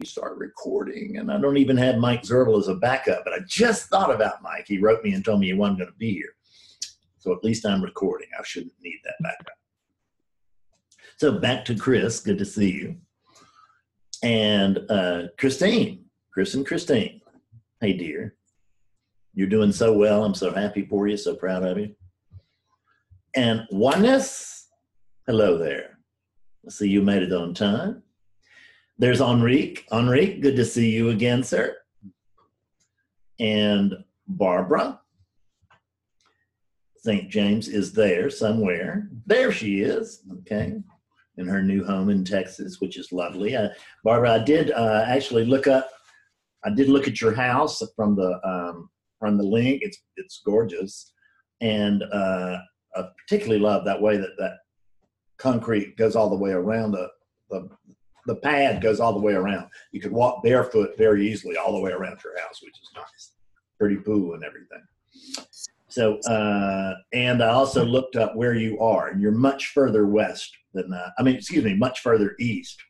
we start recording, and I don't even have Mike Zerbel as a backup, but I just thought about Mike. He wrote me and told me he wasn't going to be here. So at least I'm recording. I shouldn't need that backup. So back to Chris. Good to see you. And uh, Christine, Chris and Christine. Hey, dear. You're doing so well. I'm so happy for you. So proud of you. And Juanes, hello there. I see you made it on time. There's Enrique. Enrique, good to see you again, sir. And Barbara. St. James is there somewhere. There she is. Okay. In her new home in Texas, which is lovely. Uh, Barbara, I did uh, actually look up. I did look at your house from the um, from the link. It's it's gorgeous, and uh, I particularly love that way that that concrete goes all the way around the the the pad goes all the way around. You could walk barefoot very easily all the way around your house, which is nice. Pretty pool and everything. So, uh, and I also looked up where you are, and you're much further west than I, I mean, excuse me, much further east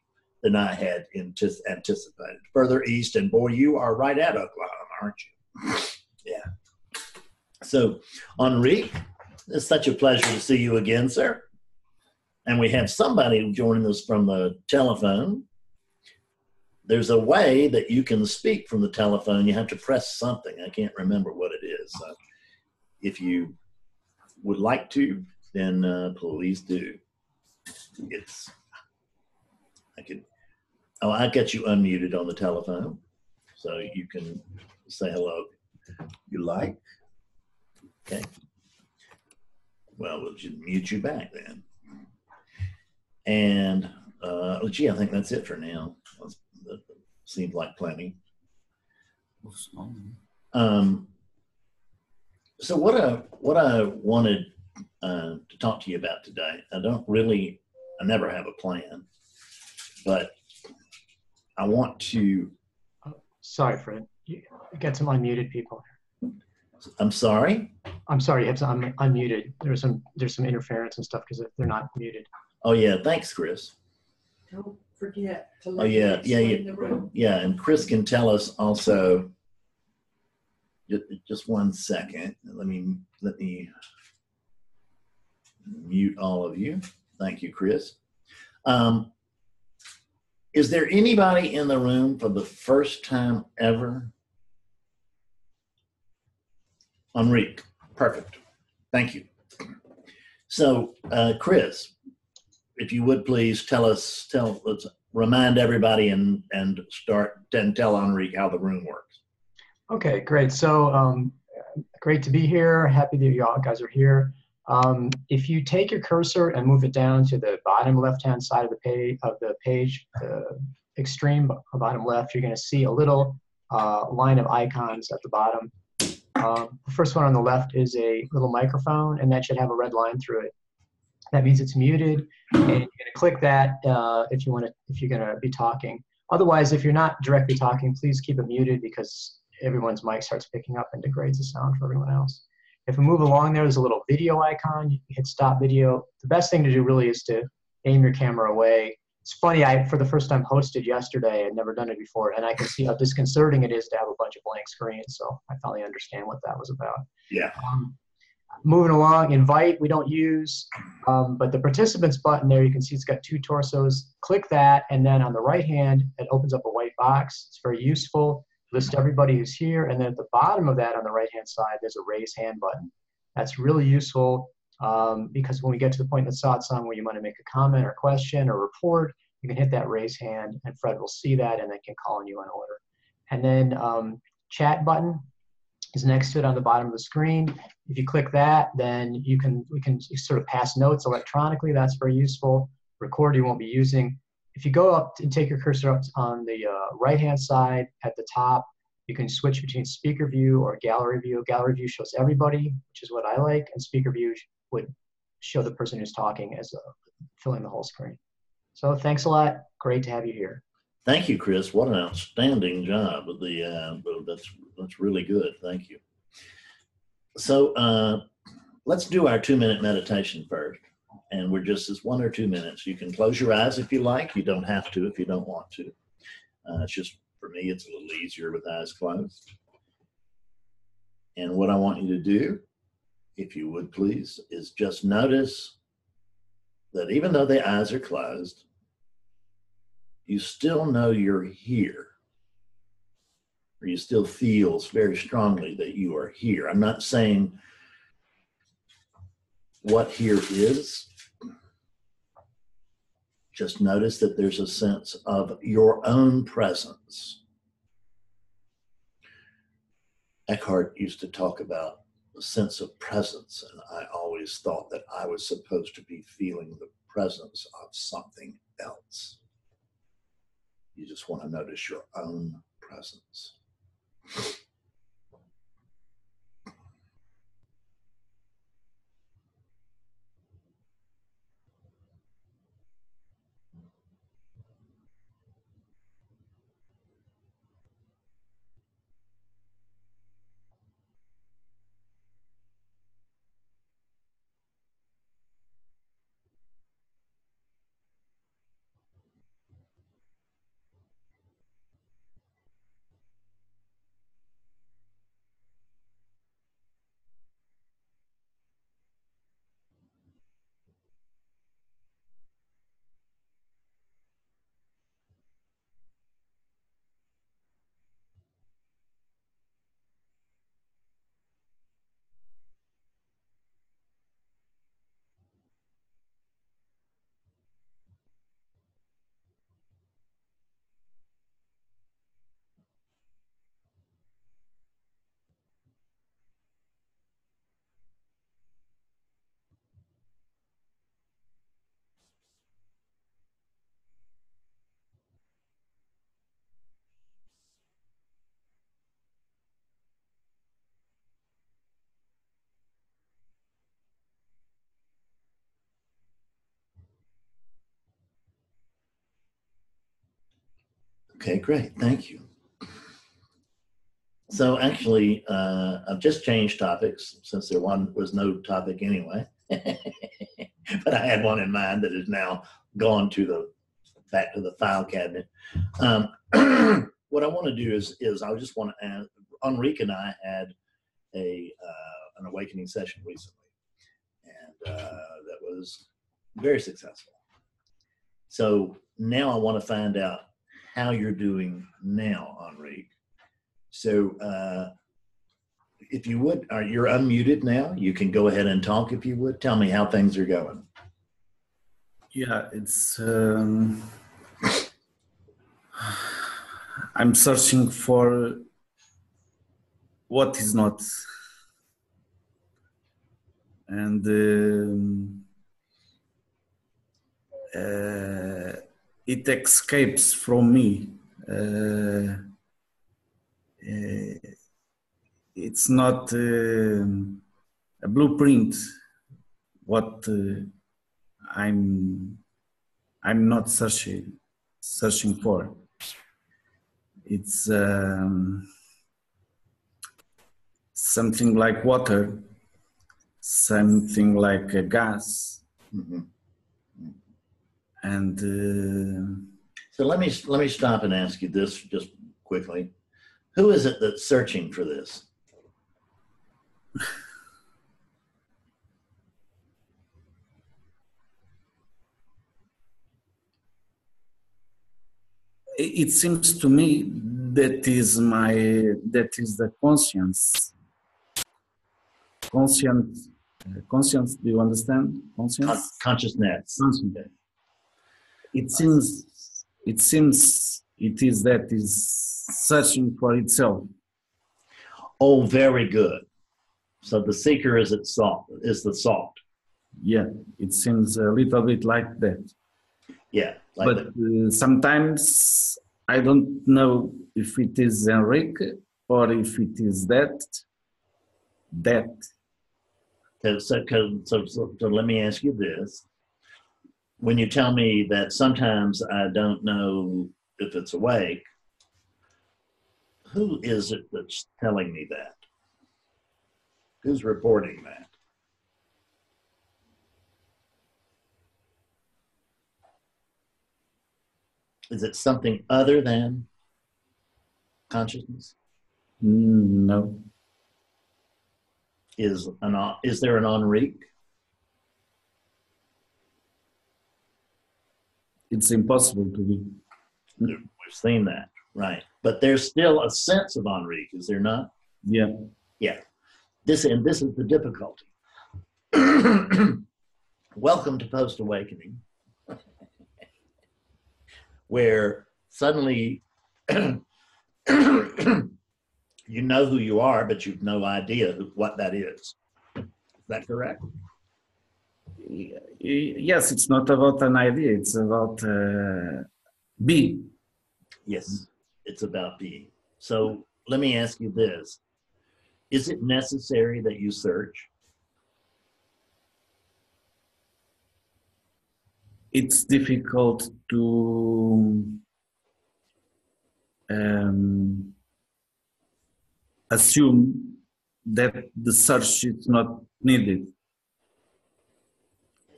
than I had anticipated. Further east, and boy, you are right at Oklahoma, aren't you? Yeah. So, Enrique, it's such a pleasure to see you again, sir and we have somebody joining us from the telephone, there's a way that you can speak from the telephone. You have to press something. I can't remember what it is. So if you would like to, then uh, please do. It's, I can, oh, I got you unmuted on the telephone. So you can say hello. You like? Okay. Well, we'll just mute you back then. And uh, gee, I think that's it for now. That seems like plenty. Um, so what I what I wanted uh, to talk to you about today, I don't really, I never have a plan, but I want to. Oh, sorry, Fred. You got some unmuted people here. I'm sorry. I'm sorry. I'm unmuted. There's some there's some interference and stuff because they're not muted. Oh yeah, thanks, Chris. Don't forget to Oh let me yeah, yeah, yeah, the room. yeah. And Chris can tell us also. Just, just one second. Let me let me mute all of you. Thank you, Chris. Um, is there anybody in the room for the first time ever? Enrique, perfect. Thank you. So, uh, Chris, if you would please tell us, tell, let's remind everybody and, and start, and tell Enrique how the room works. Okay, great. So um, great to be here. Happy that you all guys are here. Um, if you take your cursor and move it down to the bottom left-hand side of the page, of the page, the extreme bottom left, you're going to see a little uh, line of icons at the bottom. Um, the first one on the left is a little microphone, and that should have a red line through it. That means it's muted, and you're going to click that uh, if you want to, if you're going to be talking. Otherwise, if you're not directly talking, please keep it muted because everyone's mic starts picking up and degrades the sound for everyone else. If we move along there, there's a little video icon. You hit stop video. The best thing to do really is to aim your camera away. It's funny, I, for the first time, hosted yesterday. I'd never done it before, and I can see how disconcerting it is to have a bunch of blank screens. So I finally understand what that was about. Yeah. Um, moving along, invite, we don't use, um, but the participants button there, you can see it's got two torsos. Click that, and then on the right hand, it opens up a white box. It's very useful list everybody who's here. And then at the bottom of that on the right hand side, there's a raise hand button. That's really useful um, because when we get to the point in the satsang where you want to make a comment or question or report, you can hit that raise hand and Fred will see that and then can call on you on order. And then um, chat button is next to it on the bottom of the screen. If you click that, then you can we can sort of pass notes electronically. That's very useful. Record you won't be using if you go up and take your cursor up on the uh, right hand side at the top, you can switch between speaker view or gallery view. Gallery view shows everybody, which is what I like, and speaker view would show the person who's talking as uh, filling the whole screen. So thanks a lot. Great to have you here. Thank you, Chris. What an outstanding job. The uh, that's that's really good. Thank you. So uh, let's do our two minute meditation first and we're just as one or two minutes. You can close your eyes if you like. You don't have to if you don't want to. Uh, it's just for me, it's a little easier with eyes closed. And what I want you to do, if you would please, is just notice that even though the eyes are closed, you still know you're here. Or you still feels very strongly that you are here. I'm not saying what here is. Just notice that there's a sense of your own presence. Eckhart used to talk about the sense of presence, and I always thought that I was supposed to be feeling the presence of something else. You just want to notice your own presence. Okay, great. Thank you. So actually, uh, I've just changed topics since there one was no topic anyway. but I had one in mind that is now gone to the back to the file cabinet. Um, what I want to do is is I just want to ask. Enrique and I had a uh, an awakening session recently, and uh, that was very successful. So now I want to find out how you're doing now, Enrique. So, uh, if you would, are you're unmuted now? You can go ahead and talk if you would. Tell me how things are going. Yeah, it's. Um, I'm searching for what is not, and um, uh, it escapes from me. Uh, uh, it's not uh, a blueprint. What uh, I'm I'm not searching searching for. It's um, something like water, something like a gas, Mhm. And uh, So let me let me stop and ask you this just quickly. Who is it that's searching for this? it seems to me that is my that is the conscience conscience uh, conscience do you understand Con- conscience consciousness. It seems it seems it is that is searching for itself Oh, very good. So the seeker is its salt is the salt. yeah it seems a little bit like that Yeah. Like but uh, sometimes i don't know if it is enrique or if it is that that so, so, so, so let me ask you this. When you tell me that sometimes I don't know if it's awake, who is it that's telling me that? Who's reporting that? Is it something other than consciousness? Mm, No. Is an is there an Enrique? It's impossible to be. We've seen that, right? But there's still a sense of Enrique, is there not? Yeah. Yeah. This and this is the difficulty. Welcome to post awakening, where suddenly you know who you are, but you've no idea who, what that is. Is that correct? Yes, it's not about an idea. It's about uh, be. Yes, it's about being. So let me ask you this Is it necessary that you search? It's difficult to um, assume that the search is not needed.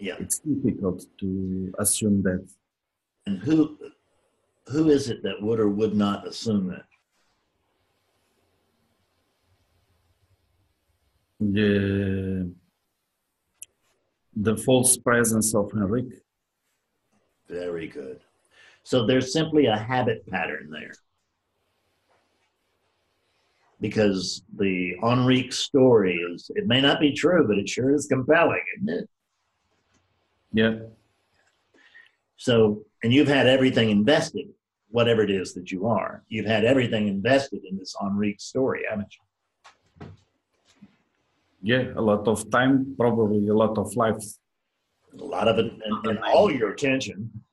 Yeah. It's difficult to assume that. And who who is it that would or would not assume that? The, the false presence of Henrique. Very good. So there's simply a habit pattern there. Because the Enrique story is, it may not be true, but it sure is compelling, isn't it? Yeah. So, and you've had everything invested, whatever it is that you are. You've had everything invested in this Enrique story, haven't you? Yeah, a lot of time, probably a lot of life. A lot of it, and, and all your attention.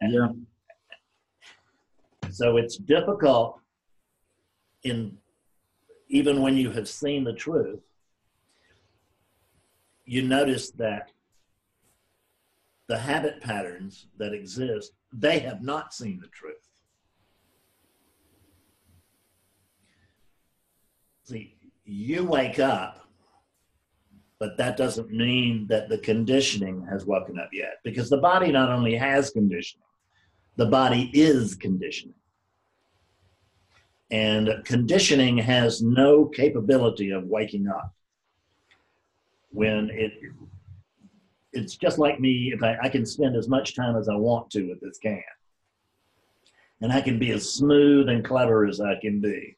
Yeah. So it's difficult in even when you have seen the truth, you notice that the habit patterns that exist, they have not seen the truth. See, you wake up, but that doesn't mean that the conditioning has woken up yet because the body not only has conditioning, the body is conditioning. And conditioning has no capability of waking up. When it it's just like me, if I, I can spend as much time as I want to with this can. And I can be as smooth and clever as I can be.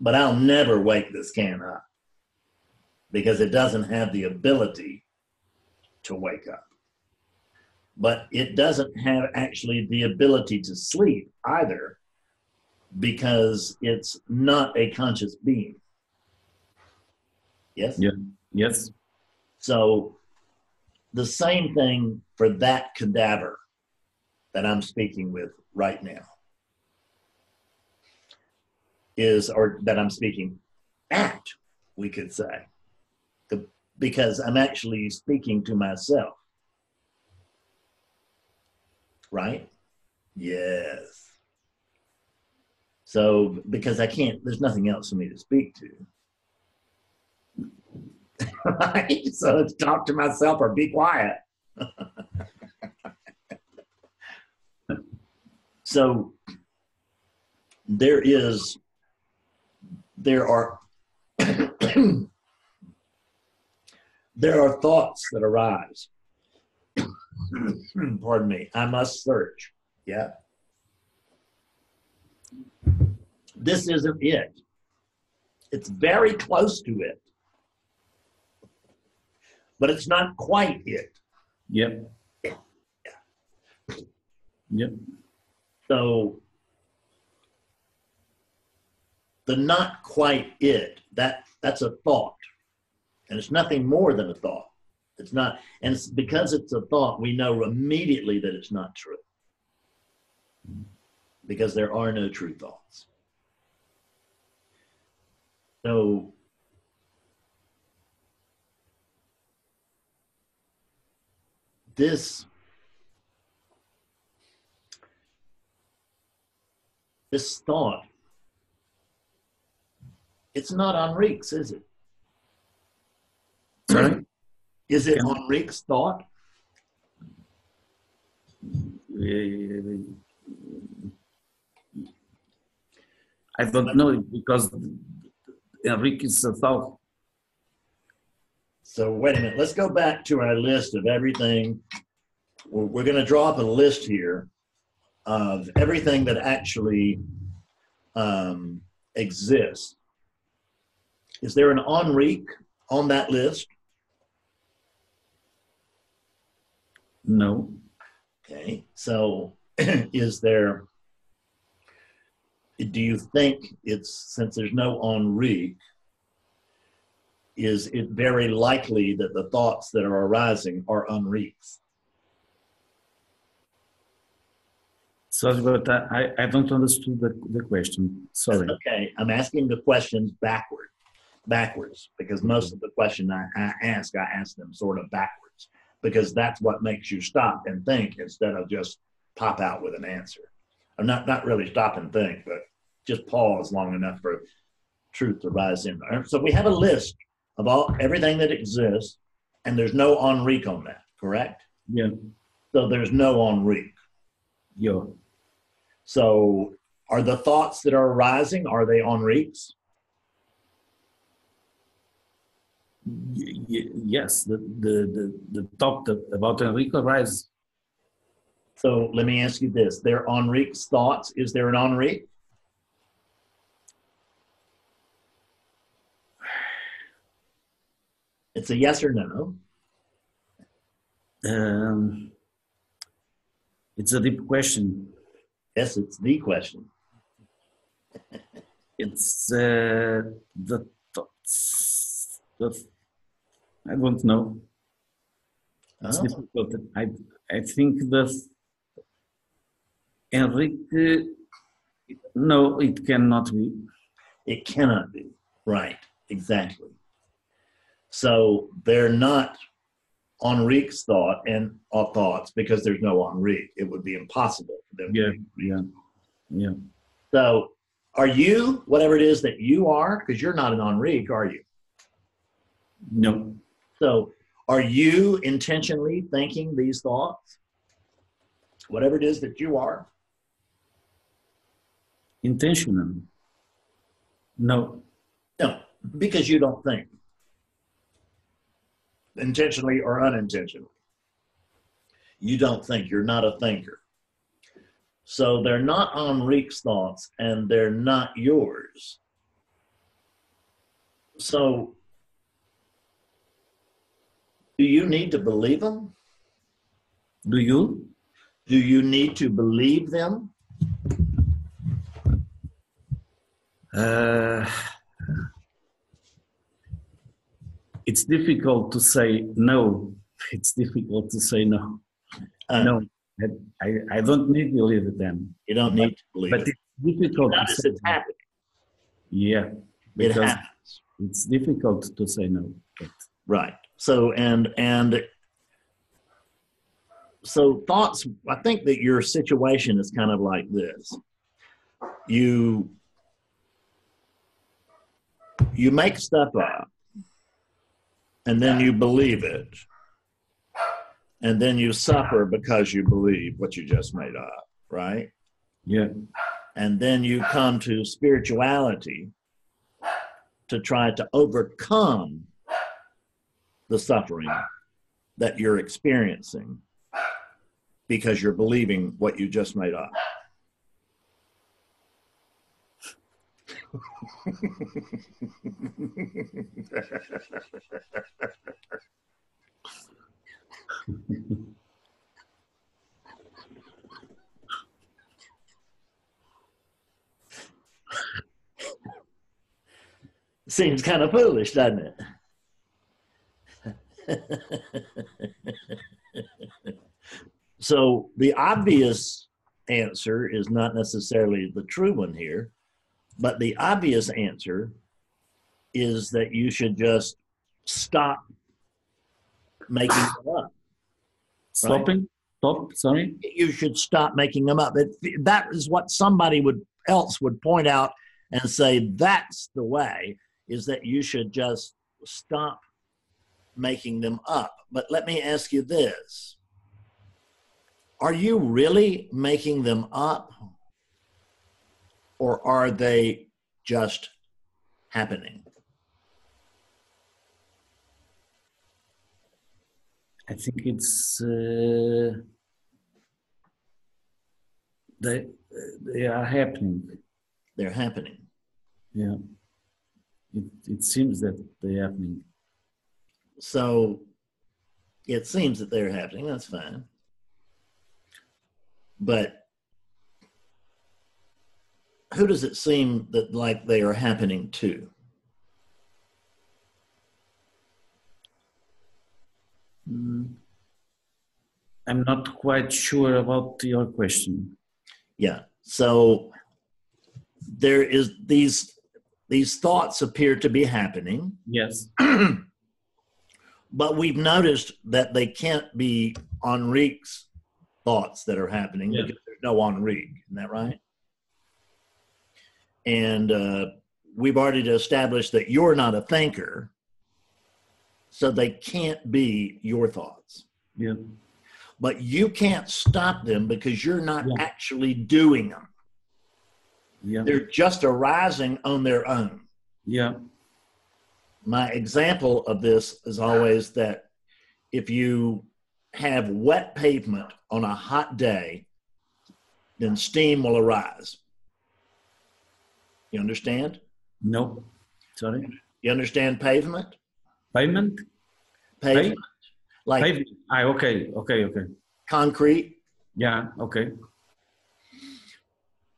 But I'll never wake this can up because it doesn't have the ability to wake up. But it doesn't have actually the ability to sleep either because it's not a conscious being. Yes? Yeah. Yes. So the same thing for that cadaver that I'm speaking with right now is, or that I'm speaking at, we could say, The- because I'm actually speaking to myself. Right? Yes. So, because I can't, there's nothing else for me to speak to. Right? So talk to myself or be quiet. so there is, there are, there are thoughts that arise. Pardon me. I must search. Yeah. This isn't it. It's very close to it but it's not quite it. Yep. Yep. So the not quite it, that that's a thought. And it's nothing more than a thought. It's not, and it's because it's a thought, we know immediately that it's not true. Because there are no true thoughts. So this this thought it's not Enrique's, is it? Sorry. Is it Yeah. Enrique's thought? I don't know because Enrique is a thought. So wait a minute. Let's go back to our list of everything. We're, we're going to draw up a list here of everything that actually um, exists. Is there an Enrique on that list? No, Okay. So is there? Do you think it's since there's no Enrique? Is it very likely that the thoughts that are arising are Enriques? sorry, but I, I don't understand the, the question. Sorry. Okay, I'm asking the questions backward, backwards, because most of the question I, I ask, I ask them sort of backwards, because that's what makes you stop and think instead of just pop out with an answer. I'm not not really stop and think, but just pause long enough for truth to rise in. So we have a list of all everything that exists, and there's no Enrique on that, correct? Yeah, So there's no Enrique. yeah. So are the thoughts that are arising, are they Enriques? Yes, the, the, the, the talk about Enrique Rise, So let me ask you this: There Enrique's thoughts. Is there an Enrique? It's a yes or no. um, it's a deep question. Yes, it's the question. It's uh, the thoughts. The, I don't know. It's Oh, difficult. I I think the Enrique. No, it cannot be. it cannot be. Right. Exactly. So they're not Enrique's thought and uh, thoughts because there's no Enrique. It would be impossible for them. Yeah, yeah, yeah. So, are you whatever it is that you are? Because you're not an Enrique, are you? No, So, are you intentionally thinking these thoughts? Whatever it is that you are? intentional. No, No, because you don't think. Intentionally or unintentionally. You don't think. You're not a thinker. So, they're not Enrique's thoughts and they're not yours. So, do you need to believe them? do you? Do you need to believe them? Uh, it's difficult to say no. It's difficult to say no. Uh, no, I, I, I don't need to believe them. You don't need to believe But it. it's difficult to Notice say it's happening. Yeah, It because happens. it's difficult to say no. But Right. So and and so thoughts I think that your situation is kind of like this. You you make stuff up and then you believe it. And then you suffer because you believe what you just made up, right? yeah, and then you come to spirituality to try to overcome the suffering that you're experiencing because you're believing what you just made up. Seems kind of foolish, doesn't it? so the obvious answer is not necessarily the true one here, but the obvious answer is that you should just stop making them up. stopping. Stop. Sorry. You should stop making them up. It, that is what somebody would else would point out and say that's the way is that you should just stop making them up. But let me ask you this. Are you really making them up? Or are they just happening? I think it's uh, they they are happening. They're happening. Yeah, it it seems that they're happening. So it seems that they're happening. That's fine. But who does it seem that like they are happening to? Mm. I'm not quite sure about your question. Yeah. So there is these these thoughts appear to be happening, Yes. but we've noticed that they can't be Enrique's thoughts that are happening Yeah. because there's no Enrique. Isn't that right? And uh, we've already established that you're not a thinker, so they can't be your thoughts. Yeah. But you can't stop them because you're not Yeah. actually doing them. Yeah. They're just arising on their own. Yeah. My example of this is always that if you have wet pavement on a hot day, then steam will arise. You understand? No. Sorry. You understand pavement? Payment. Pavement, like Payment. Ah, okay. Okay. Okay. concrete. Yeah. Okay.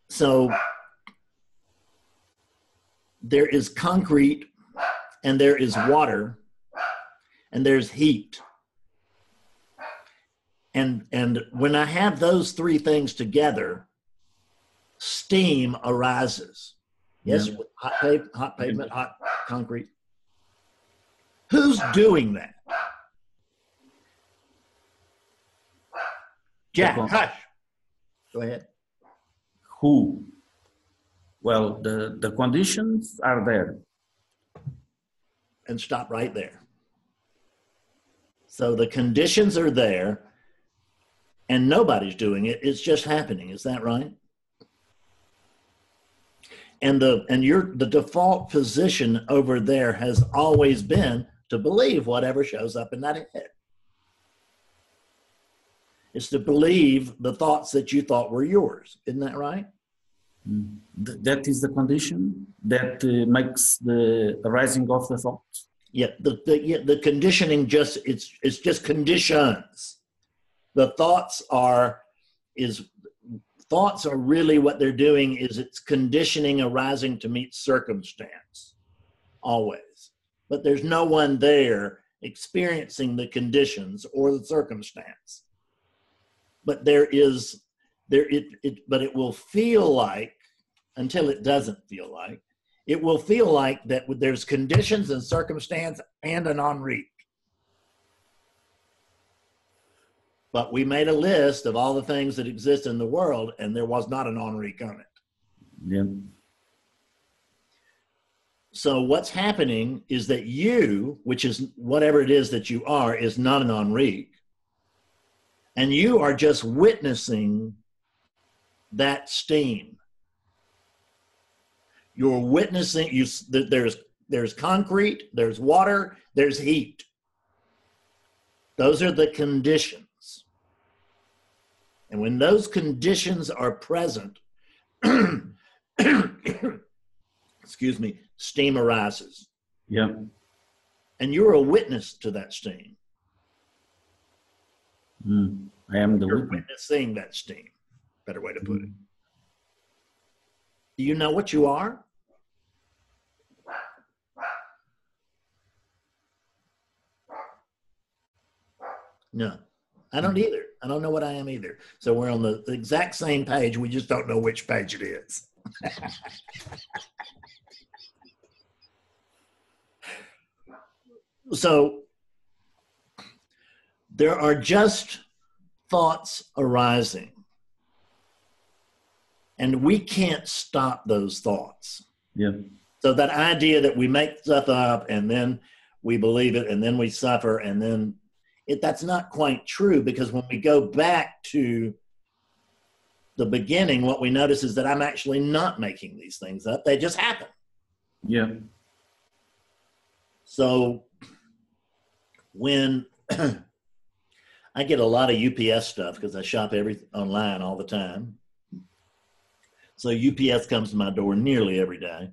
So there is concrete and there is water and there's heat. And and when I have those three things together, steam arises. Yes, Yeah. hot pave, hot pavement, hot concrete. Who's doing that? Jack, hush. Go ahead. Who? Well, the the conditions are there. and stop right there. So the conditions are there and nobody's doing it. It's just happening. Is that right? And the and your the default position over there has always been to believe whatever shows up in that head. It's to believe the thoughts that you thought were yours. Isn't that right? Mm. That is the condition that uh, makes the arising of the thoughts. Yeah, the the, yeah, the conditioning just it's it's just conditions. The thoughts are is thoughts are really what they're doing is it's conditioning arising to meet circumstance always. But there's no one there experiencing the conditions or the circumstance. But there is there it, it but it will feel like until it doesn't feel like it will feel like that there's conditions and circumstance and an Enrique. But we made a list of all the things that exist in the world, and there was not an on it. Yeah. So what's happening is that you, which is whatever it is that you are, is not an Enrique. And you are just witnessing that steam. You're witnessing you there's there's concrete, there's water, there's heat. Those are the conditions. And when those conditions are present, excuse me, steam arises. Yeah. And you're a witness to that steam. Mm. I am the You're witness. witnessing that steam. Better way to put it. Do you know what you are? No, I don't either. I don't know what I am either. So we're on the, exact same page. We just don't know which page it is. so there are just thoughts arising. And we can't stop those thoughts. Yeah. So that idea that we make stuff up and then we believe it and then we suffer and then it, that's not quite true because when we go back to the beginning, what we notice is that I'm actually not making these things up. They just happen. Yeah. So when I get a lot of UPS stuff because I shop every online all the time. So UPS comes to my door nearly every day.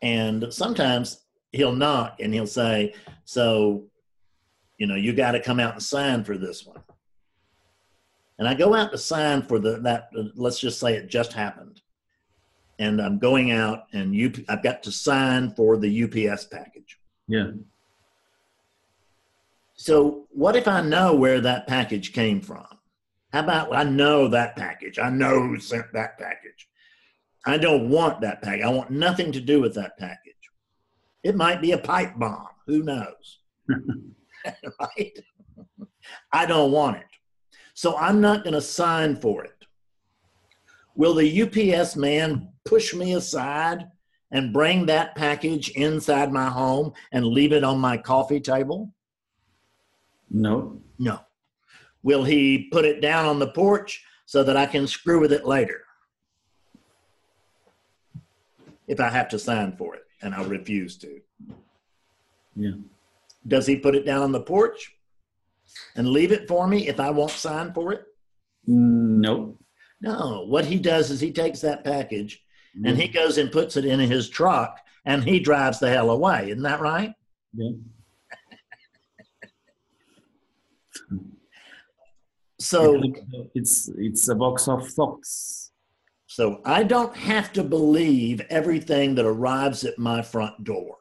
And sometimes he'll knock and he'll say, So, you know, you got to come out and sign for this one. And I go out to sign for the that uh, let's just say it just happened. And I'm going out and you I've got to sign for the UPS package. Yeah. So what if I know where that package came from? How about I know that package? I know who sent that package. I don't want that package. I want nothing to do with that package. It might be a pipe bomb. Who knows? right? I don't want it. So I'm not going to sign for it. Will the UPS man push me aside and bring that package inside my home and leave it on my coffee table? No. No. Will he put it down on the porch so that I can screw with it later? If I have to sign for it and I refuse to. Yeah. Does he put it down on the porch and leave it for me if I won't sign for it? No. No. What he does is he takes that package and mm-hmm. he goes and puts it in his truck and he drives the hell away. Isn't that right? Yeah. So it's it's a box of thoughts. So I don't have to believe everything that arrives at my front door.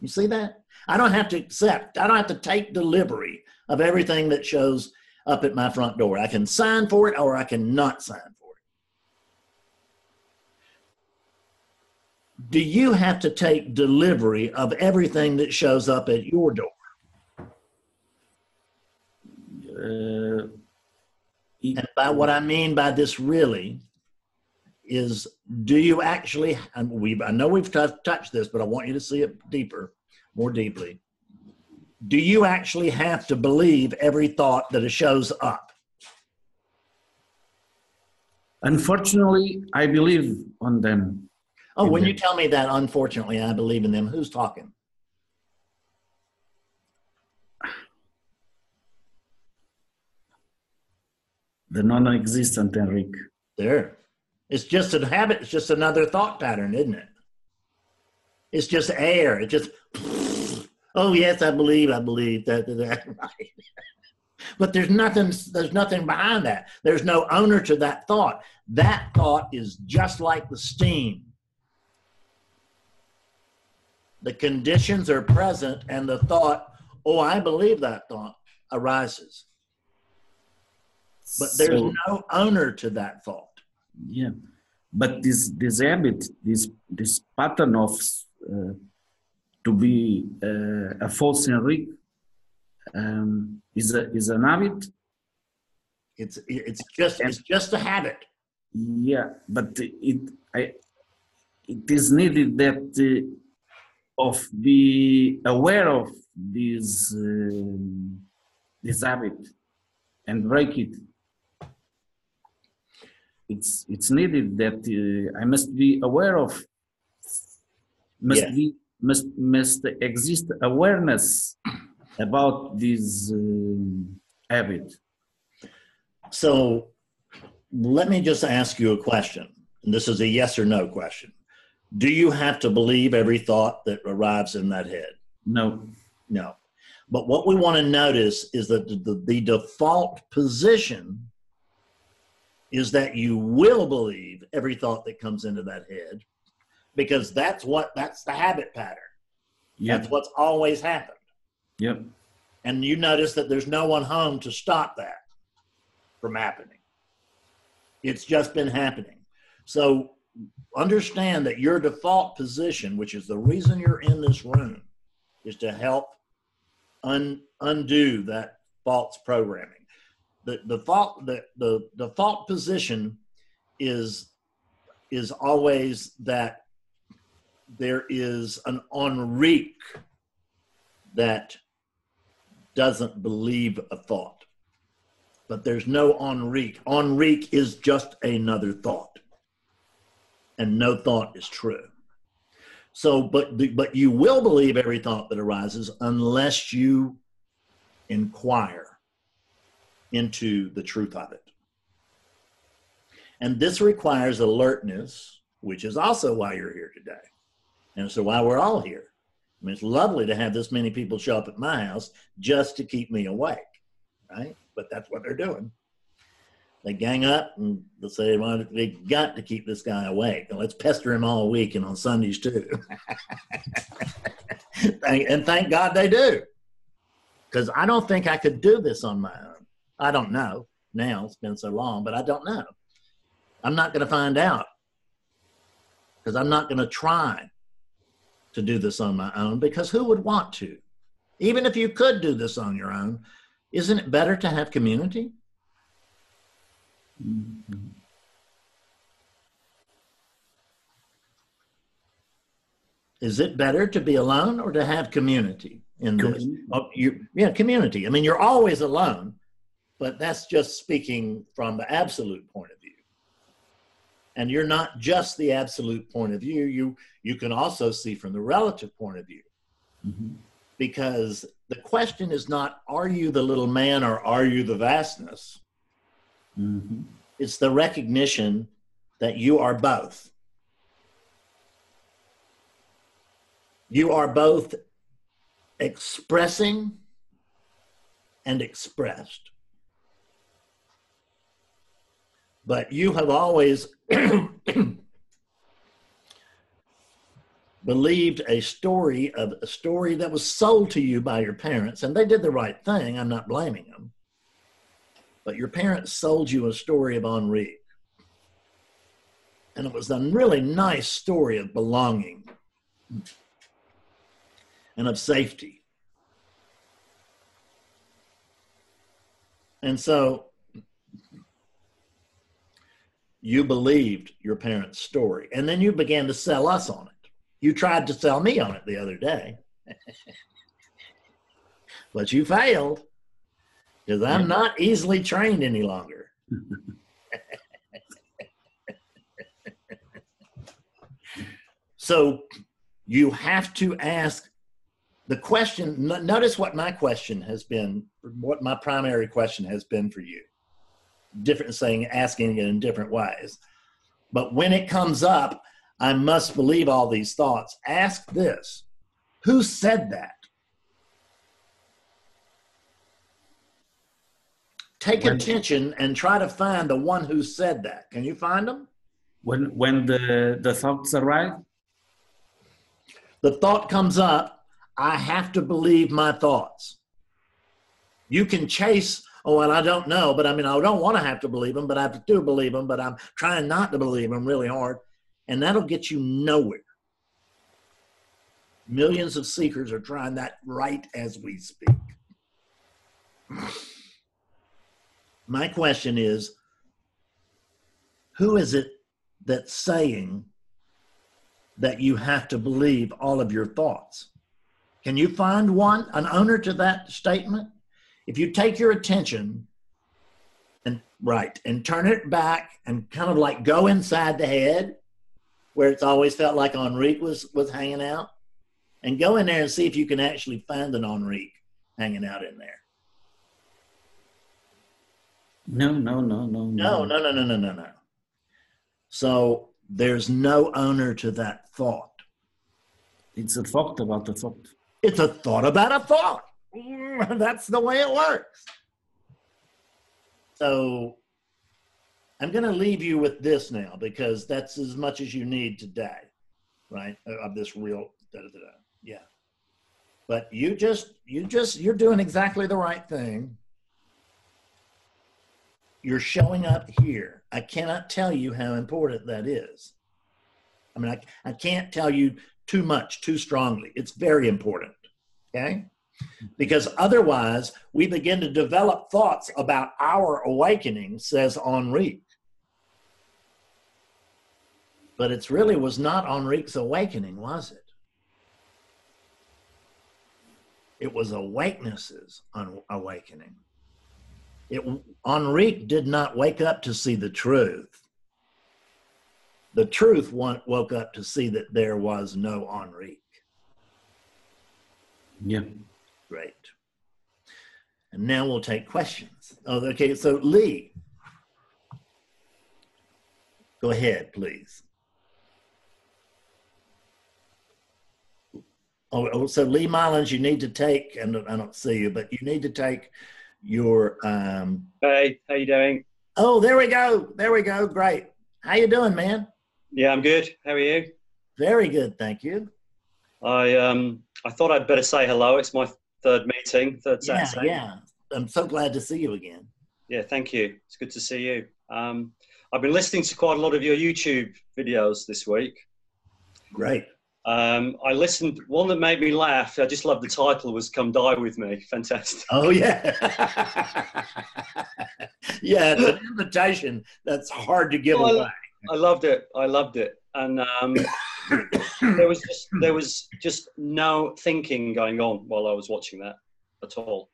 You see that? I don't have to accept, I don't have to take delivery of everything that shows up at my front door. I can sign for it or I can not sign for it. Do you have to take delivery of everything that shows up at your door? Uh, And by what I mean by this really is do you actually, and we I know we've tou- touched this, but I want you to see it deeper, more deeply. Do you actually have to believe every thought that it shows up? unfortunately, I believe on them. Oh, when Mhm. you tell me that, unfortunately, I believe in them. Who's talking? The non-existent, Enrique. There. It's just a habit. It's just another thought pattern, isn't it? It's just air. It just, oh yes, I believe, I believe that, that. Right. But there's nothing, there's nothing behind that. There's no owner to that thought. That thought is just like the steam. The conditions are present and the thought, oh, I believe that thought arises. But there's So- no owner to that thought. yeah but this this habit this this pattern of uh, to be uh, a false enrique um, is a is an habit It's it's just it's just a habit. yeah but it i it is needed that uh, of be aware of this um, this habit and break it it's it's needed that uh, i must be aware of must Yeah. be must must exist awareness about this um, habit So let me just ask you a question. And this is a yes or no question. Do you have to believe every thought that arrives in that head? no No. But what we want to notice is that the, the, the default position is that you will believe every thought that comes into that head because that's what that's the habit pattern. yeah That's what's always happened. yeah and you notice that there's no one home to stop that from happening. It's just been happening. So understand that your default position, which is the reason you're in this room, is to help un, undo that false programming. The default the, the default position is is always that there is an Enrique that doesn't believe a thought. But there's no Enrique. Enrique is just another thought. And no thought is true. So, but but you will believe every thought that arises unless you inquire into the truth of it. And this requires alertness, which is also why you're here today. And so why we're all here. I mean, it's lovely to have this many people show up at my house just to keep me awake, right? But that's what they're doing. They gang up and they say, well, they got to keep this guy awake. And let's pester him all week and on Sundays too. and thank God they do. Because I don't think I could do this on my own. I don't know now. It's been so long, but I don't know. I'm not going to find out because I'm not going to try to do this on my own because who would want to? Even if you could do this on your own, isn't it better to have community? Mm-hmm. Is it better to be alone or to have community in this? Oh, you, yeah, community. I mean, you're always alone, but that's just speaking from the absolute point of view. And you're not just the absolute point of view. You you can also see from the relative point of view. Mm-hmm. Because the question is not, are you the little man or are you the vastness? Mm-hmm. It's the recognition that you are both. You are both expressing and expressed. But you have always believed a story of a story that was sold to you by your parents, and they did the right thing. I'm not blaming them. But your parents sold you a story of Henri. And it was a really nice story of belonging and of safety. And so you believed your parents' story, and then you began to sell us on it. You tried to sell me on it the other day, but you failed because I'm hmm. not easily trained any longer. so you have to ask the question. Notice what my question has been, what my primary question has been for you. Different saying, asking it in different ways. But when it comes up, I must believe all these thoughts. Ask this Who said that? take when, attention and try to find the one who said that. Can you find them? When when the the thoughts arrive, the thought comes up. I have to believe my thoughts. You can chase. Oh, well, I don't know, but I mean, I don't want to have to believe them, but I do believe them, but I'm trying not to believe them really hard, and that'll get you nowhere. Millions of seekers are trying that right as we speak. My question is who is it that's saying that you have to believe all of your thoughts? Can you find one, an owner to that statement? If you take your attention and right and turn it back and kind of like go inside the head where it's always felt like Enrique was was hanging out and go in there and see if you can actually find an Enrique hanging out in there. No, no, no, no, no, no, no, no, no, no, no. No. So there's no owner to that thought. It's a thought about a thought. It's a thought about a thought. That's the way it works. So I'm going to leave you with this now because that's as much as you need today, right? Uh, of this real da da da. Yeah. But you just, you just, you're doing exactly the right thing you're showing up here. I cannot tell you how important that is. I mean, I, I can't tell you too much, too strongly. It's very important. Okay? Because otherwise, we begin to develop thoughts about our awakening, says Henri. But it really was not Henrique's awakening, was it? It was Awakeness's awakening. It, did not wake up to see the truth. the truth woke up to see that there was no Enrique. Yeah. Great. And now we'll take questions. Oh, okay. So Lee, go ahead, please. Oh, oh, so Lee Mullins, you need to take, and I don't see you, but you need to take your. Um, Hey, how you doing? oh, there we go. There we go. Great. How you doing, man? Yeah, I'm good. How are you? Very good, thank you. I um I thought I'd better say hello. It's my third meeting, third Yeah, Saturday. yeah. I'm so glad to see you again. Yeah, thank you. It's good to see you. Um, I've been listening to quite a lot of your YouTube videos this week. Great. Um, I listened. One that made me laugh. I just love the title. Was "Come Die with Me." Fantastic. Oh yeah, yeah. It's an invitation that's hard to give Well, away. I loved it. I loved it. And um, there was just there was just no thinking going on while I was watching that at all.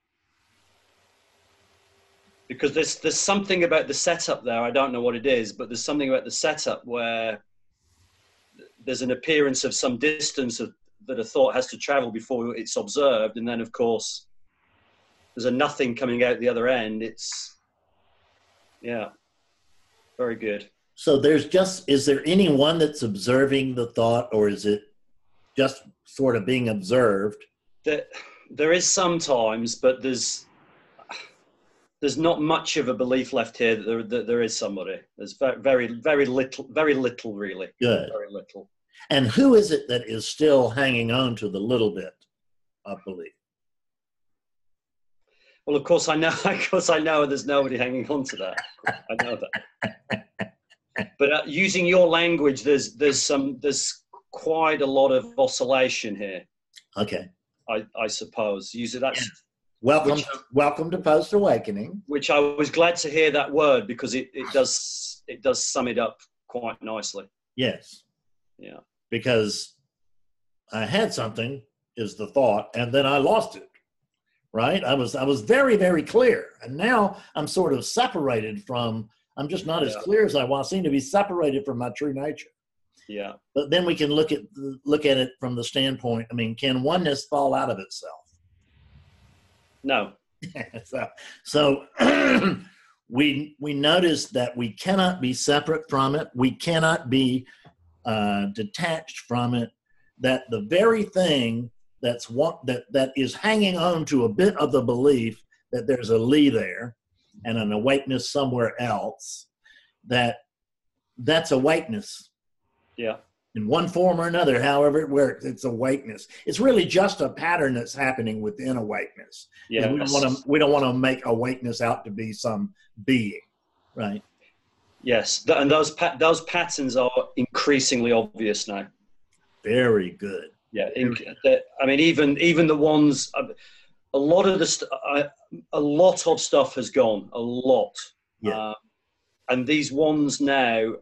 Because there's there's something about the setup there. I don't know what it is, but there's something about the setup where there's an appearance of some distance of, that a thought has to travel before it's observed, and then of course there's a nothing coming out the other end. It's yeah, very good. So there's just is there anyone that's observing the thought, or is it just sort of being observed? there, there is sometimes, but there's there's not much of a belief left here that there, that there is somebody. There's very very little, very little, really, Good. very little. And who is it that is still hanging on to the little bit of belief? Well, of course I know. Of course I know. There's nobody hanging on to that. I know that. But uh, using your language, there's there's some there's quite a lot of oscillation here. Okay. I, I suppose. Use it. That's Welcome, Which- welcome to Post Awakening. which I was glad to hear that word because it, it does it does sum it up quite nicely. Yes. Yeah. Because I had something is the thought, and then I lost it. Right. I was I was very very clear, and now I'm sort of separated from. I'm just not as clear as I want. I seem to be separated from my true nature. Yeah. But then we can look at look at it from the standpoint. I mean, can oneness fall out of itself? No. so so we we notice that we cannot be separate from it we cannot be uh, detached from it that the very thing that's what that that is hanging on to a bit of the belief that there's a lee there and an awakeness somewhere else that that's awakeness Yeah. in one form or another, however it works, it's awakeness. It's really just a pattern that's happening within awakeness. Yeah. And we don't want to we don't want to make awakeness out to be some being, right? Yes. And those pa- those patterns are increasingly obvious now. Very good. Yeah. In- I mean, even even the ones. Uh, A lot of the st- uh, a lot of stuff has gone. A lot. Yeah. Uh, and these ones now.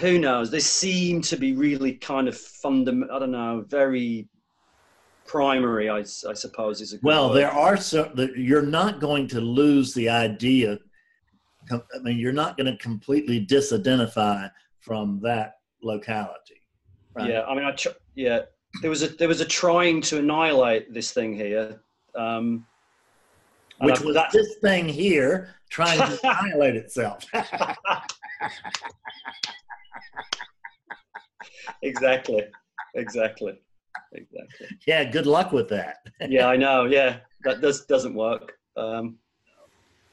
Who knows? They seem to be really kind of fundamental. I don't know. Very primary, I suppose, is a good Well, word. there are so that you're not going to lose the idea. I mean, you're not going to completely disidentify from that locality. Right. Yeah, I mean, I tr- yeah, there was a there was a trying to annihilate this thing here, um, Which was that- this thing here trying to annihilate itself. exactly, exactly, exactly. yeah, good luck with that. Yeah, I know. Yeah, that does doesn't work. Um,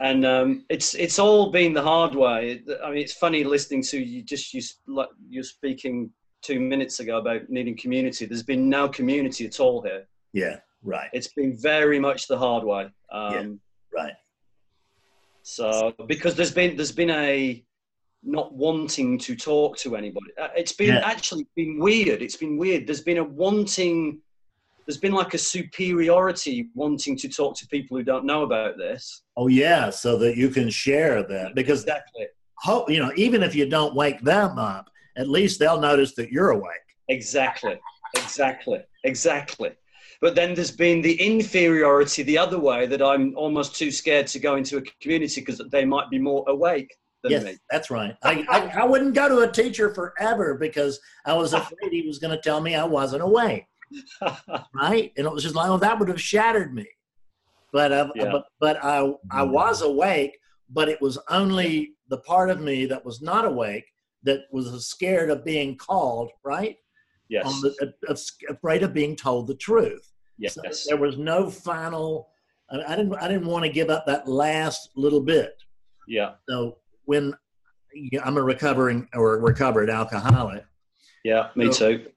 and um, it's it's all been the hard way. I mean, it's funny listening to you. Just you like you're speaking two minutes ago about needing community. There's been no community at all here. Yeah, right, It's been very much the hard way. Um, Yeah. right. So because there's been there's been a not wanting to talk to anybody. Uh, It's been Yeah. actually been weird. It's been weird. There's been a wanting. There's been like a superiority wanting to talk to people who don't know about this. Oh yeah, so that you can share that because Exactly. ho- you know even if you don't wake them up, at least they'll notice that you're awake. Exactly. Exactly. Exactly. But then there's been the inferiority the other way that I'm almost too scared to go into a community because they might be more awake. than yes, me. that's right. I, I, I wouldn't go to a teacher forever because I was afraid he was going to tell me I wasn't awake, right? And it was just like, oh, that would have shattered me. But uh, Yeah. but, but I I was awake, but it was only the part of me that was not awake that was scared of being called, right? yes. The, afraid of being told the truth. yes. So there was no final. I didn't. I didn't want to give up that last little bit. yeah. So when yeah, I'm a recovering or recovered alcoholic. Yeah. Me So- too.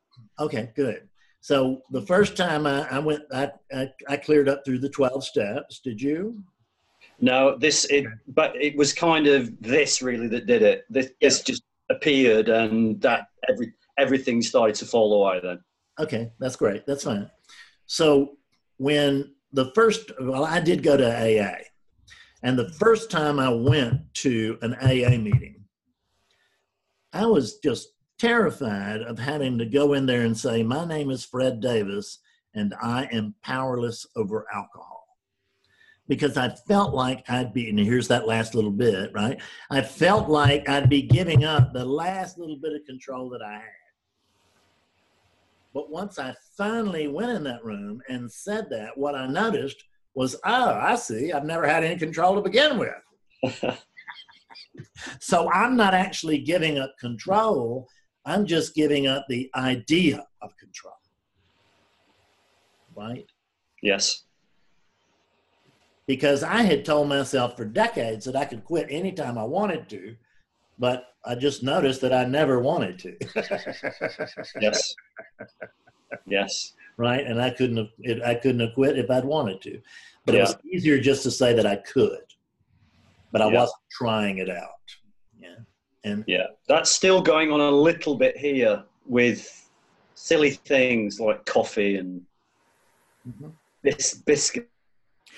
Okay, good. So the first time I, I went, I, I I cleared up through the twelve steps. Did you? No, this it, but it was kind of this really that did it. This, this just appeared, and that every everything started to fall away. Then. Okay, that's great. That's fine. So when the first, well, I did go to AA, and the first time I went to an AA meeting, I was just terrified of having to go in there and say, "My name is Fred Davis, and I am powerless over alcohol," because I felt like I'd be. And here's that last little bit, right? I felt like I'd be giving up the last little bit of control that I had. But once I finally went in that room and said that, what I noticed was, oh, I see, I've never had any control to begin with. So I'm not actually giving up control, I'm just giving up the idea of control. Right? yes. Because I had told myself for decades that I could quit anytime I wanted to, but I just noticed that I never wanted to. Yes. yes. right? And I couldn't have it, I couldn't have quit if I'd wanted to. But it was easier just to say that I could, but I Yeah. wasn't trying it out. Yeah, and Yeah. That's still going on a little bit here with silly things like coffee and Mhm. bis- biscuit.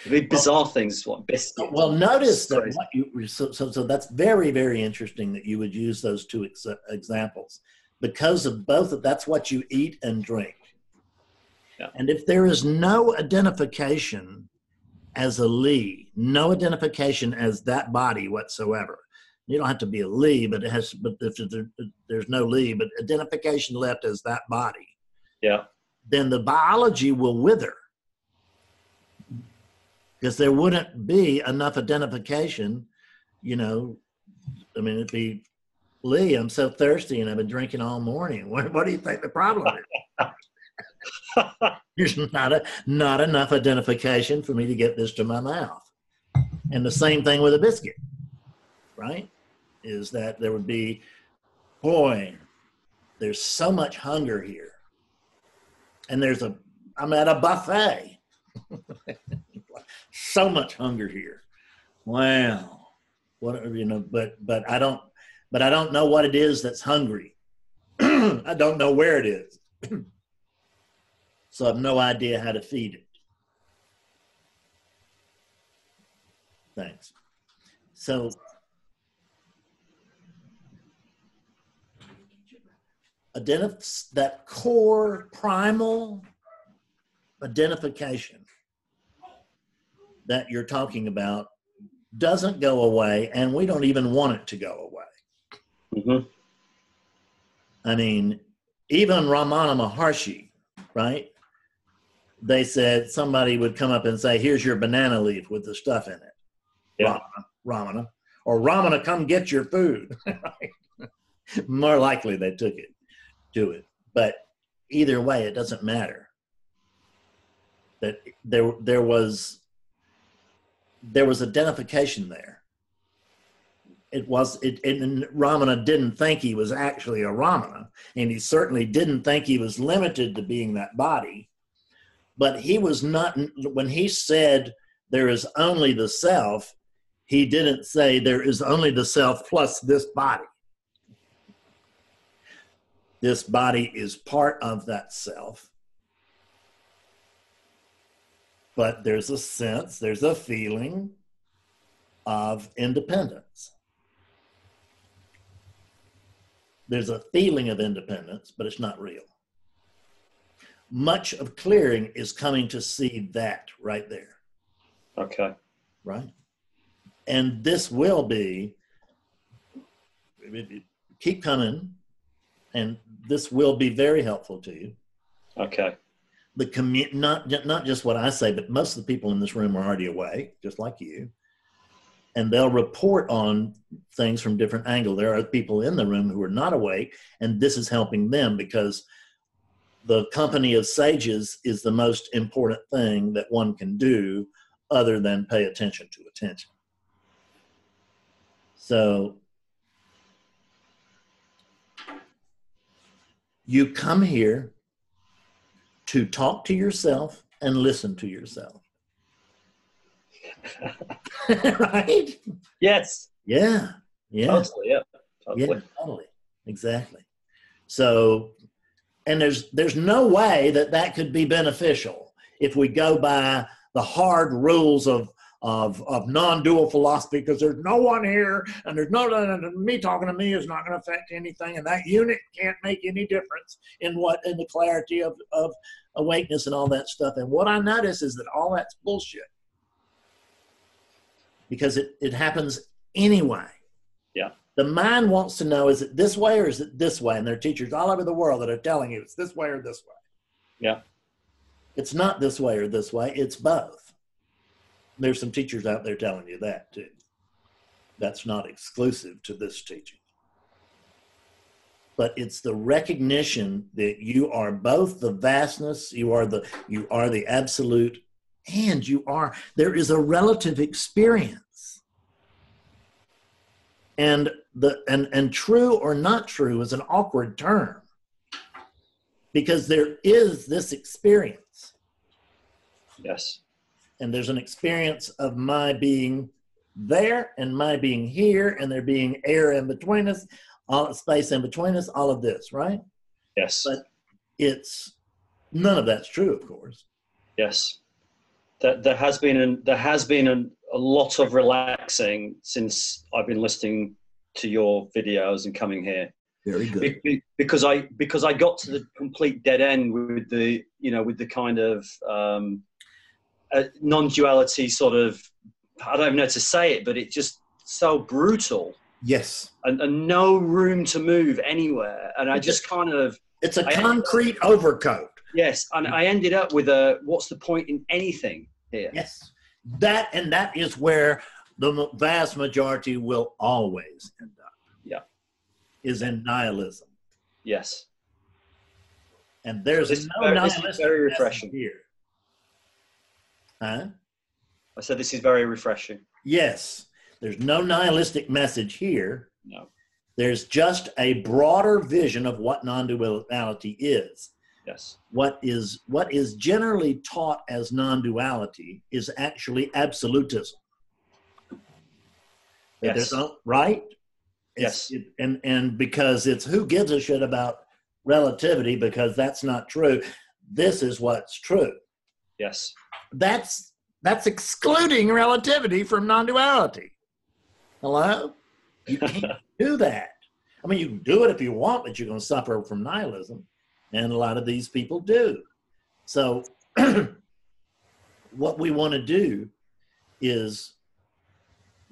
The bizarre things like biscuits. well, notice that what you so, so so that's very very interesting that you would use those two ex- examples because of both of that's what you eat and drink. Yeah. And if there is no identification as a Lee, no identification as that body whatsoever, you don't have to be a Lee, but it has. But if there, there's no Lee, but identification left as that body, Yeah. then the biology will wither because there wouldn't be enough identification. You know, I mean, it'd be Lee. I'm so thirsty, and I've been drinking all morning. What, what do you think the problem is? There's not a not enough identification for me to get this to my mouth. And the same thing with a biscuit, right? Is that there would be, boy, there's so much hunger here. And there's a I'm at a buffet. so much hunger here. Wow. What you know, but but I don't but I don't know what it is that's hungry. I don't know where it is. so I have no idea how to feed it. Thanks. So that core primal identification that you're talking about doesn't go away and we don't even want it to go away. Hmm i mean even ramana maharshi right? They said somebody would come up and say here's your banana leaf with the stuff in it. Yeah. ramana, ramana. Or ramana come get your food. More likely they took it to it. But either way it doesn't matter. That there there was there was identification there. It was it, it and ramana didn't think he was actually a ramana and he certainly didn't think he was limited to being that body. But he was not when he said there is only the self he didn't say there is only the self plus this body. This body is part of that self but there's a sense there's a feeling of independence there's a feeling of independence but it's not real much of clearing is coming to see that right there Okay. right? And this will be keep coming, and this will be very helpful to you. Okay. The commit not not just what I say, but most of the people in this room are already awake, just like you, and they'll report on things from different angles. There are people in the room who are not awake, and this is helping them because the company of sages is the most important thing that one can do, other than pay attention to attention. So you come here to talk to yourself and listen to yourself. right? Yes. Yeah. Yeah. Totally. Yeah. Yeah, Totally. totally. Exactly. So, and there's there's no way that that could be beneficial if we go by the hard rules of of of non-dual philosophy because there's no one here and there's no and me talking to me is not going to affect anything and that unit can't make any difference in what in the clarity of of awakeness and all that stuff and what i notice is that all that's bullshit because it it happens anyway Yeah. the mind wants to know is it this way or is it this way? And there are teachers all over the world that are telling you it's this way or this way. Yeah. It's not this way or this way, it's both. There's some teachers out there telling you that too. That's not exclusive to this teaching. But it's the recognition that you are both the vastness, you are the you are the absolute, and you are there is a relative experience and the and and true or not true is an awkward term because there is this experience Yes. And there's an experience of my being there and my being here and there being air in between us all space in between us all of this right Yes. But- it's none of that's true of course Yes. There, there has been an, there has been an, a lot of relaxing since I've been listening to your videos and coming here. very Be- be- because I because I got to the complete dead end with the you know with the kind of um, uh, non-duality sort of I don't even know how to say it, but it just so brutal yes and, and no room to move anywhere. And I just kind of it's a I- concrete overcoat yes, and I ended up with a what's the point in anything here? Yes. That and that is where the vast majority will always end up. Yeah. Is in nihilism. Yes. And there's no very- this is very refreshing. here. Huh? I said this is very refreshing. Yes. There's no nihilistic message here. No. There's just a broader vision of what non-duality is. Yes. What is what is generally taught as non-duality is actually absolutism. Yes. no- right? It's- it- and and because it's who gives a shit about relativity because that's not true. This is what's true. Yes. That's that's excluding relativity from non-duality. Hello? You can't do that. I mean, you can do it if you want, but you're going to suffer from nihilism, and a lot of these people do. So, what we want to do is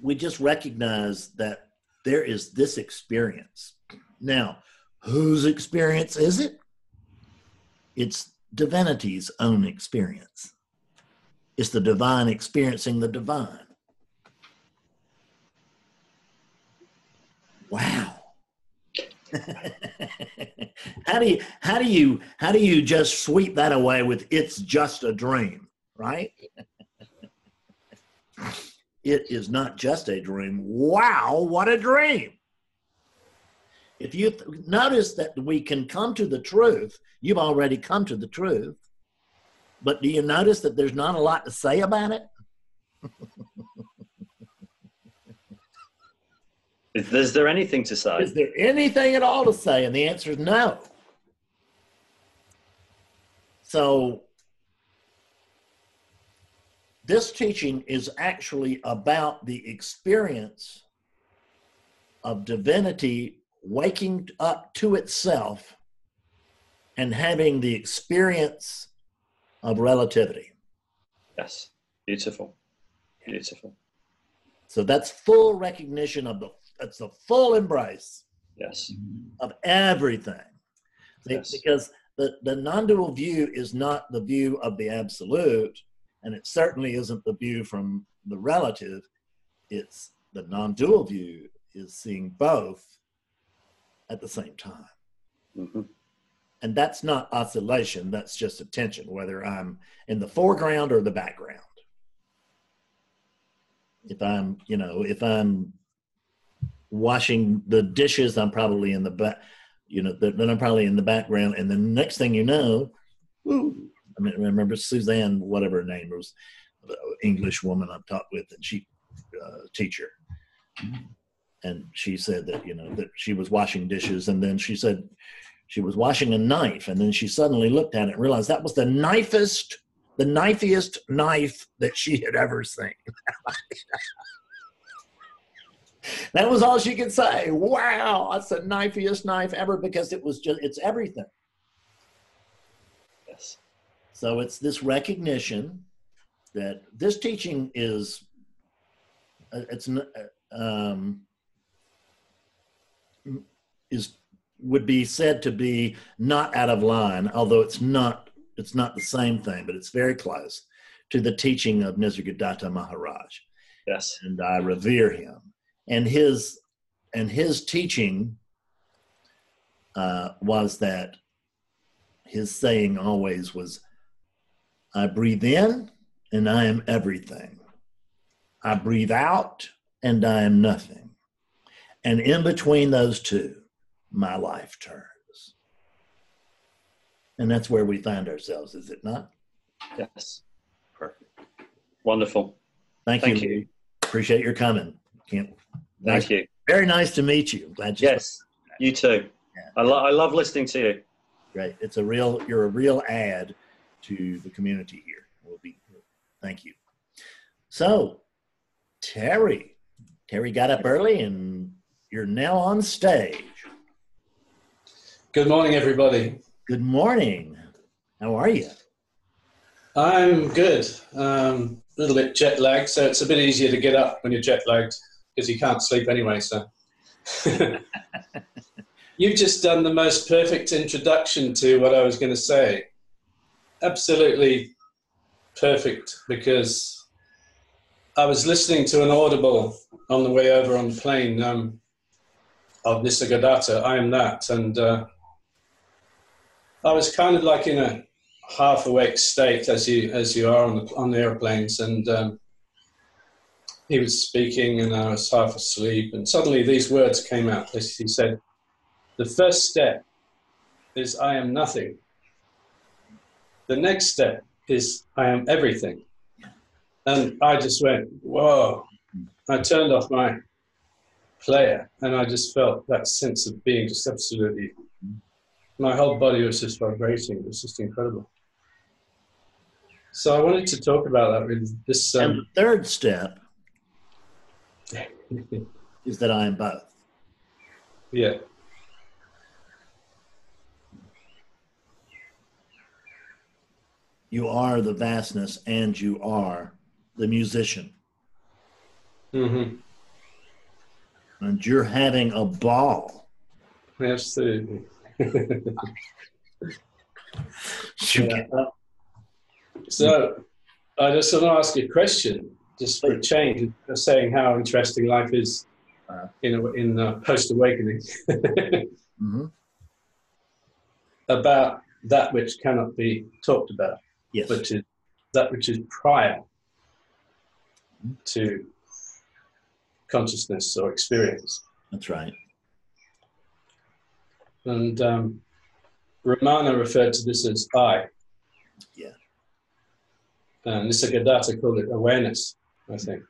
we just recognize that there is this experience. Now, whose experience is it? It's divinity's own experience. It's the divine experiencing the divine. Wow. how do you how do you how do you just sweep that away with it's just a dream, right? it is not just a dream. Wow, what a dream. If you th- notice that we can come to the truth, you've already come to the truth. But do you notice that there's not a lot to say about it? Is, is there anything to say? Is there anything at all to say? And the answer is no. So, this teaching is actually about the experience of divinity waking up to itself and having the experience of relativity. Yes. Beautiful. Beautiful. So that's full recognition of the it's a full embrace Yes. of everything. Yes. Because the, the non-dual view is not the view of the absolute, and it certainly isn't the view from the relative. It's the non-dual view is seeing both at the same time. hmm And that's not oscillation, that's just attention, whether I'm in the foreground or the background. If I'm, you know, if I'm washing the dishes, I'm probably in the back, you know, then I'm probably in the background. And the next thing you know, woo, I mean, I remember Suzanne, whatever her name was, the English woman I've talked with, and she, uh, teacher. And she said that, you know, that she was washing dishes. And then she said, she was washing a knife and then she suddenly looked at it and realized that was the knifest the knifiest knife that she had ever seen that was all she could say wow that's the knifiest knife ever because it was just it's everything Yes. so it's this recognition that this teaching is uh, it's uh, um, is would be said to be not out of line, although it's not it's not the same thing, but it's very close to the teaching of Nisargadatta Maharaj, Yes. and I revere him and his and his teaching uh, was that his saying always was, "I breathe in and I am everything. I breathe out and I am nothing, and in between those two, my life turns. And that's where we find ourselves, is it not? Yes. Perfect. Wonderful. Thank, Thank you. you. Appreciate your coming. Can't, Thank you. Very nice to meet you. Glad you Yes. You too. Yeah. I, lo- I love listening to you. Great. It's a real, you're a real add to the community here. We'll be, thank you. So, Terry, Terry got up early and you're now on stage. Good morning, everybody. Good morning. How are you? I'm good. Um, a little bit jet lagged, so it's a bit easier to get up when you're jet lagged because you can't sleep anyway. So, you've just done the most perfect introduction to what I was going to say. Absolutely perfect because I was listening to an audible on the way over on the plane um, of Nisargadatta, I am that, and uh, I was kind of like in a half awake state as you as you are on the on the airplanes, and um, he was speaking, and I was half asleep, and suddenly these words came out. He said, "The first step is I am nothing. The next step is I am everything." And I just went, "Whoa!" I turned off my player, and I just felt that sense of being just absolutely my whole body was just vibrating. It was just incredible. So I wanted to talk about that with this. And Um, the third step is that I am both. yeah, You are the vastness and you are the musician. hmm And you're having a ball. absolutely. Yeah. So I just want to ask you a question, just for a change, saying how interesting life is Uh. in a, in uh, post awakening Mhm. about that which cannot be talked about. Yes. which is that which is prior to consciousness or experience. That's right. And um, Ramana referred to this as I. Yeah. And Nisargadatta called it awareness, I think.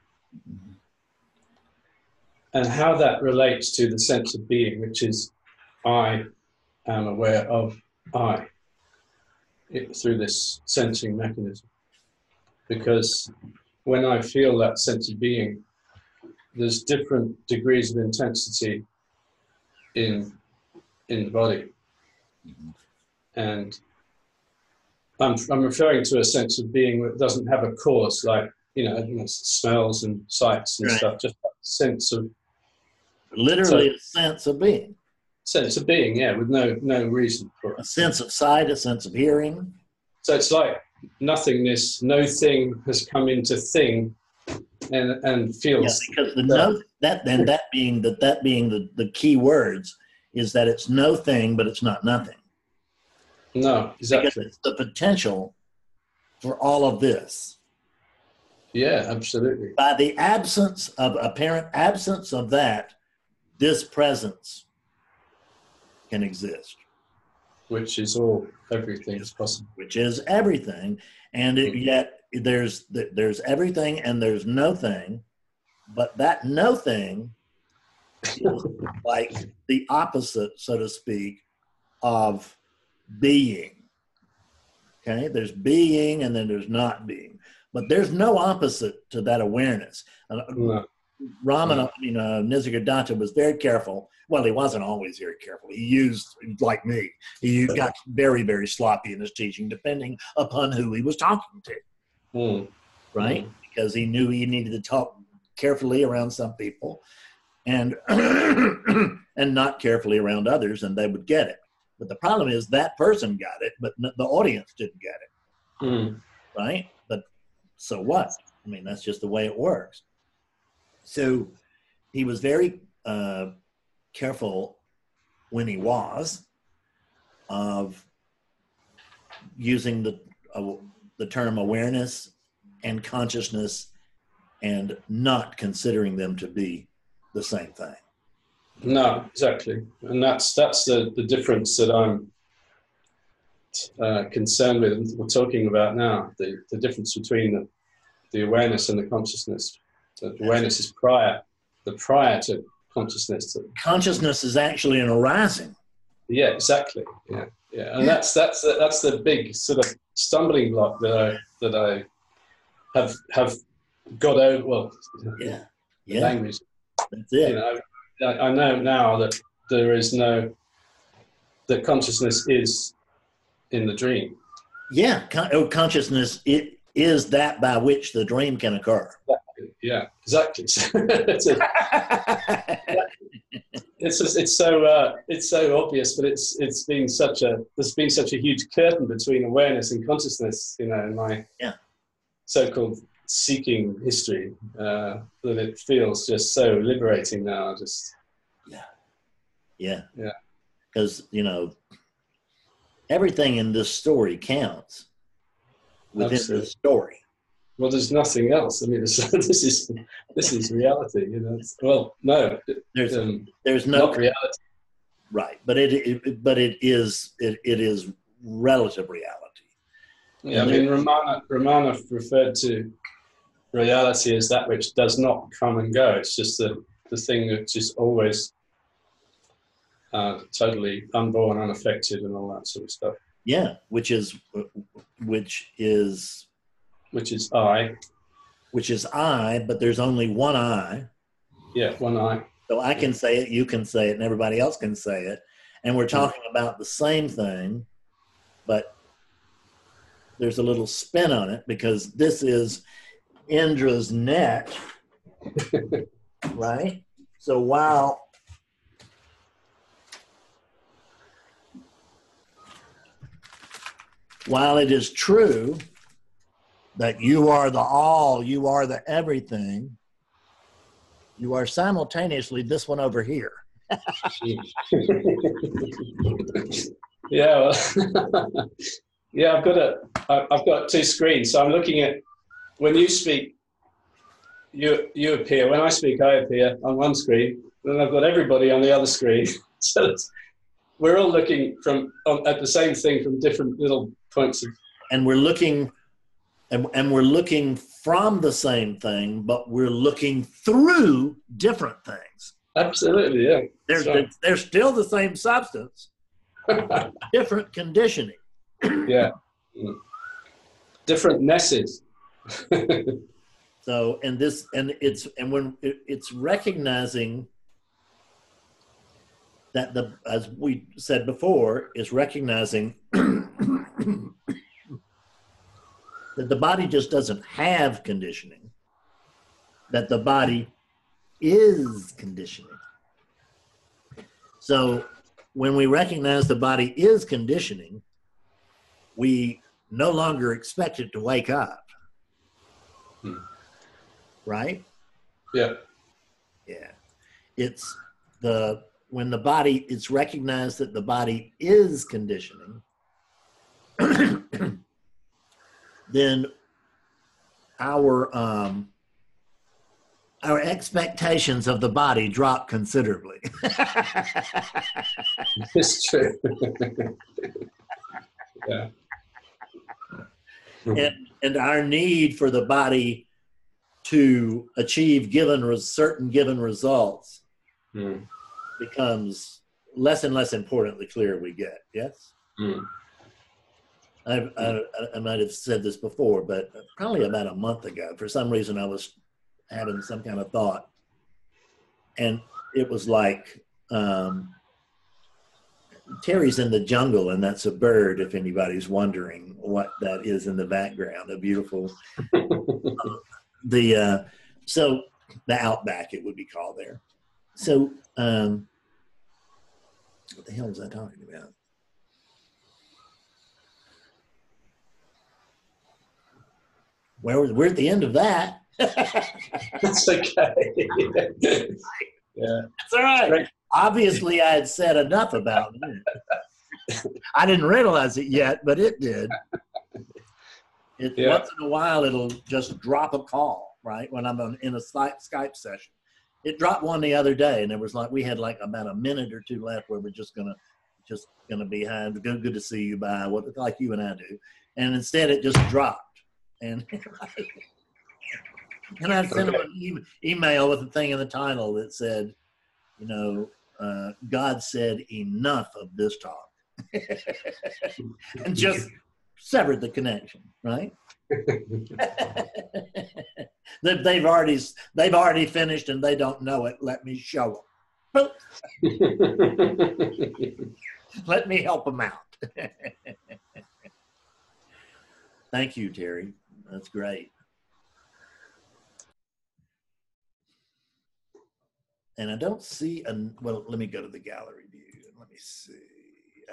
And how that relates to the sense of being, which is I am aware of I it, through this sensing mechanism. Because when I feel that sense of being, there's different degrees of intensity in in the body. And I'm, I'm referring to a sense of being that doesn't have a cause, like, you know, smells and sights and Right. stuff, just that sense of literally a sense of being, sense of being, yeah, with no no reason for it. a sense of sight, a sense of hearing. So it's like nothingness. No thing has come into thing, and and Yeah, feels. because the no that then that being that that being the, the key words is that it's no thing, but it's not nothing. No, Because exactly. it's the potential for all of this. Yeah, absolutely. By the absence of apparent absence of that, this presence can exist, Which is all everything is possible. which is everything. And it, mm-hmm. yet there's there's everything and there's no thing, but that no thing is like the opposite, so to speak, of being. Okay, there's being and then there's not being, but there's no opposite to that awareness. And No. Ramana, I mean, uh, Nisargadatta was very careful. Well, he wasn't always very careful. He used, like me, he got very, very sloppy in his teaching, depending upon who he was talking to, Mm. right? Because he knew he needed to talk carefully around some people and and not carefully around others, and they would get it. But the problem is that person got it, but n- the audience didn't get it, Mm. right? But so what? I mean, that's just the way it works. So he was very uh, careful when he was of using the uh, the term awareness and consciousness and not considering them to be the same thing. No, exactly, and that's that's the the difference that I'm uh, concerned with. and We're talking about now the the difference between the the awareness and the consciousness. The awareness is prior, the prior to consciousness. Consciousness is actually an arising. Yeah, exactly. Yeah, yeah, and that's that's the, that's the big sort of stumbling block that I that I have have got over. Well, Yeah, the yeah, language. that's You know, I, I know now that there is no that consciousness is in the dream. Yeah, con- oh, consciousness it is that by which the dream can occur. Yeah, exactly. it's, a, it's just, it's so uh, it's so obvious, but it's it's been such a there's been such a huge curtain between awareness and consciousness. You know, in my Yeah. so-called seeking history, uh, that it feels just so liberating now. Just Yeah. Yeah. Because, you know, everything in this story counts within Absolutely. the story. Well, there's nothing else. I mean, this is this is reality. You know, well, no, There's um, there's no reality. right, but it, it but it is it, it is relative reality. Yeah, I mean, Ramana, Ramana referred to reality as that which does not come and go. It's just the, the thing which is always uh, totally unborn, unaffected, and all that sort of stuff, Yeah, which is which is which is I. which is I, but there's only one I. Yeah, one I. So I can say it, you can say it, and everybody else can say it. And we're talking about the same thing, but there's a little spin on it because this is Indra's net, right? So while while it is true that you are the all, you are the everything, you are simultaneously this one over here. yeah, well, yeah. I've got a, I've got two screens, so I'm looking at when you speak. You you appear when I speak. I appear on one screen, and I've got everybody on the other screen. so it's, we're all looking from on, at the same thing from different little points of. and we're looking and, and we're looking from the same thing but we're looking through different things Absolutely, yeah. they're, they're, still the same substance different conditioning yeah. Different nesses. so and this and it's and when it, it's recognizing that the as we said before is recognizing that the body just doesn't have conditioning that the body is conditioning So when we recognize the body is conditioning, we no longer expect it to wake up. Hmm. Right? Yeah. Yeah. It's the when the body it's recognized that the body is conditioning, then our um our expectations of the body drop considerably. It's true. yeah. and, and our need for the body to achieve given res- certain given results Mm, becomes less and less important the clearer we get. Yes, mm, I, I, I might have said this before, but probably about a month ago, for some reason, I was having some kind of thought, and it was like um, Terry's in the jungle, and that's a bird. If anybody's wondering what that is in the background, a beautiful the uh, so the outback it would be called there. So um, what the hell was I talking about? Well, we're at the end of that. That's okay. yeah. That's all right. Right. Obviously, I had said enough about it. I didn't realize it yet, but it did. It, Yeah. Once in a while, it'll just drop a call, right? When I'm on, in a Skype, Skype session. It dropped one the other day, and it was like we had like about a minute or two left where we're just gonna, just gonna be hi, good, good to see you, bye. What like you and I do, and instead it just dropped, and and I sent him an e- email with a thing in the title that said, you know, uh, God said enough of this talk, and just severed the connection, right? They- they've already they've already finished and they don't know it. Let me show them. Let me help them out. Thank you, Terry. That's great. And I don't see an well. Let me go to the gallery view. Let me see.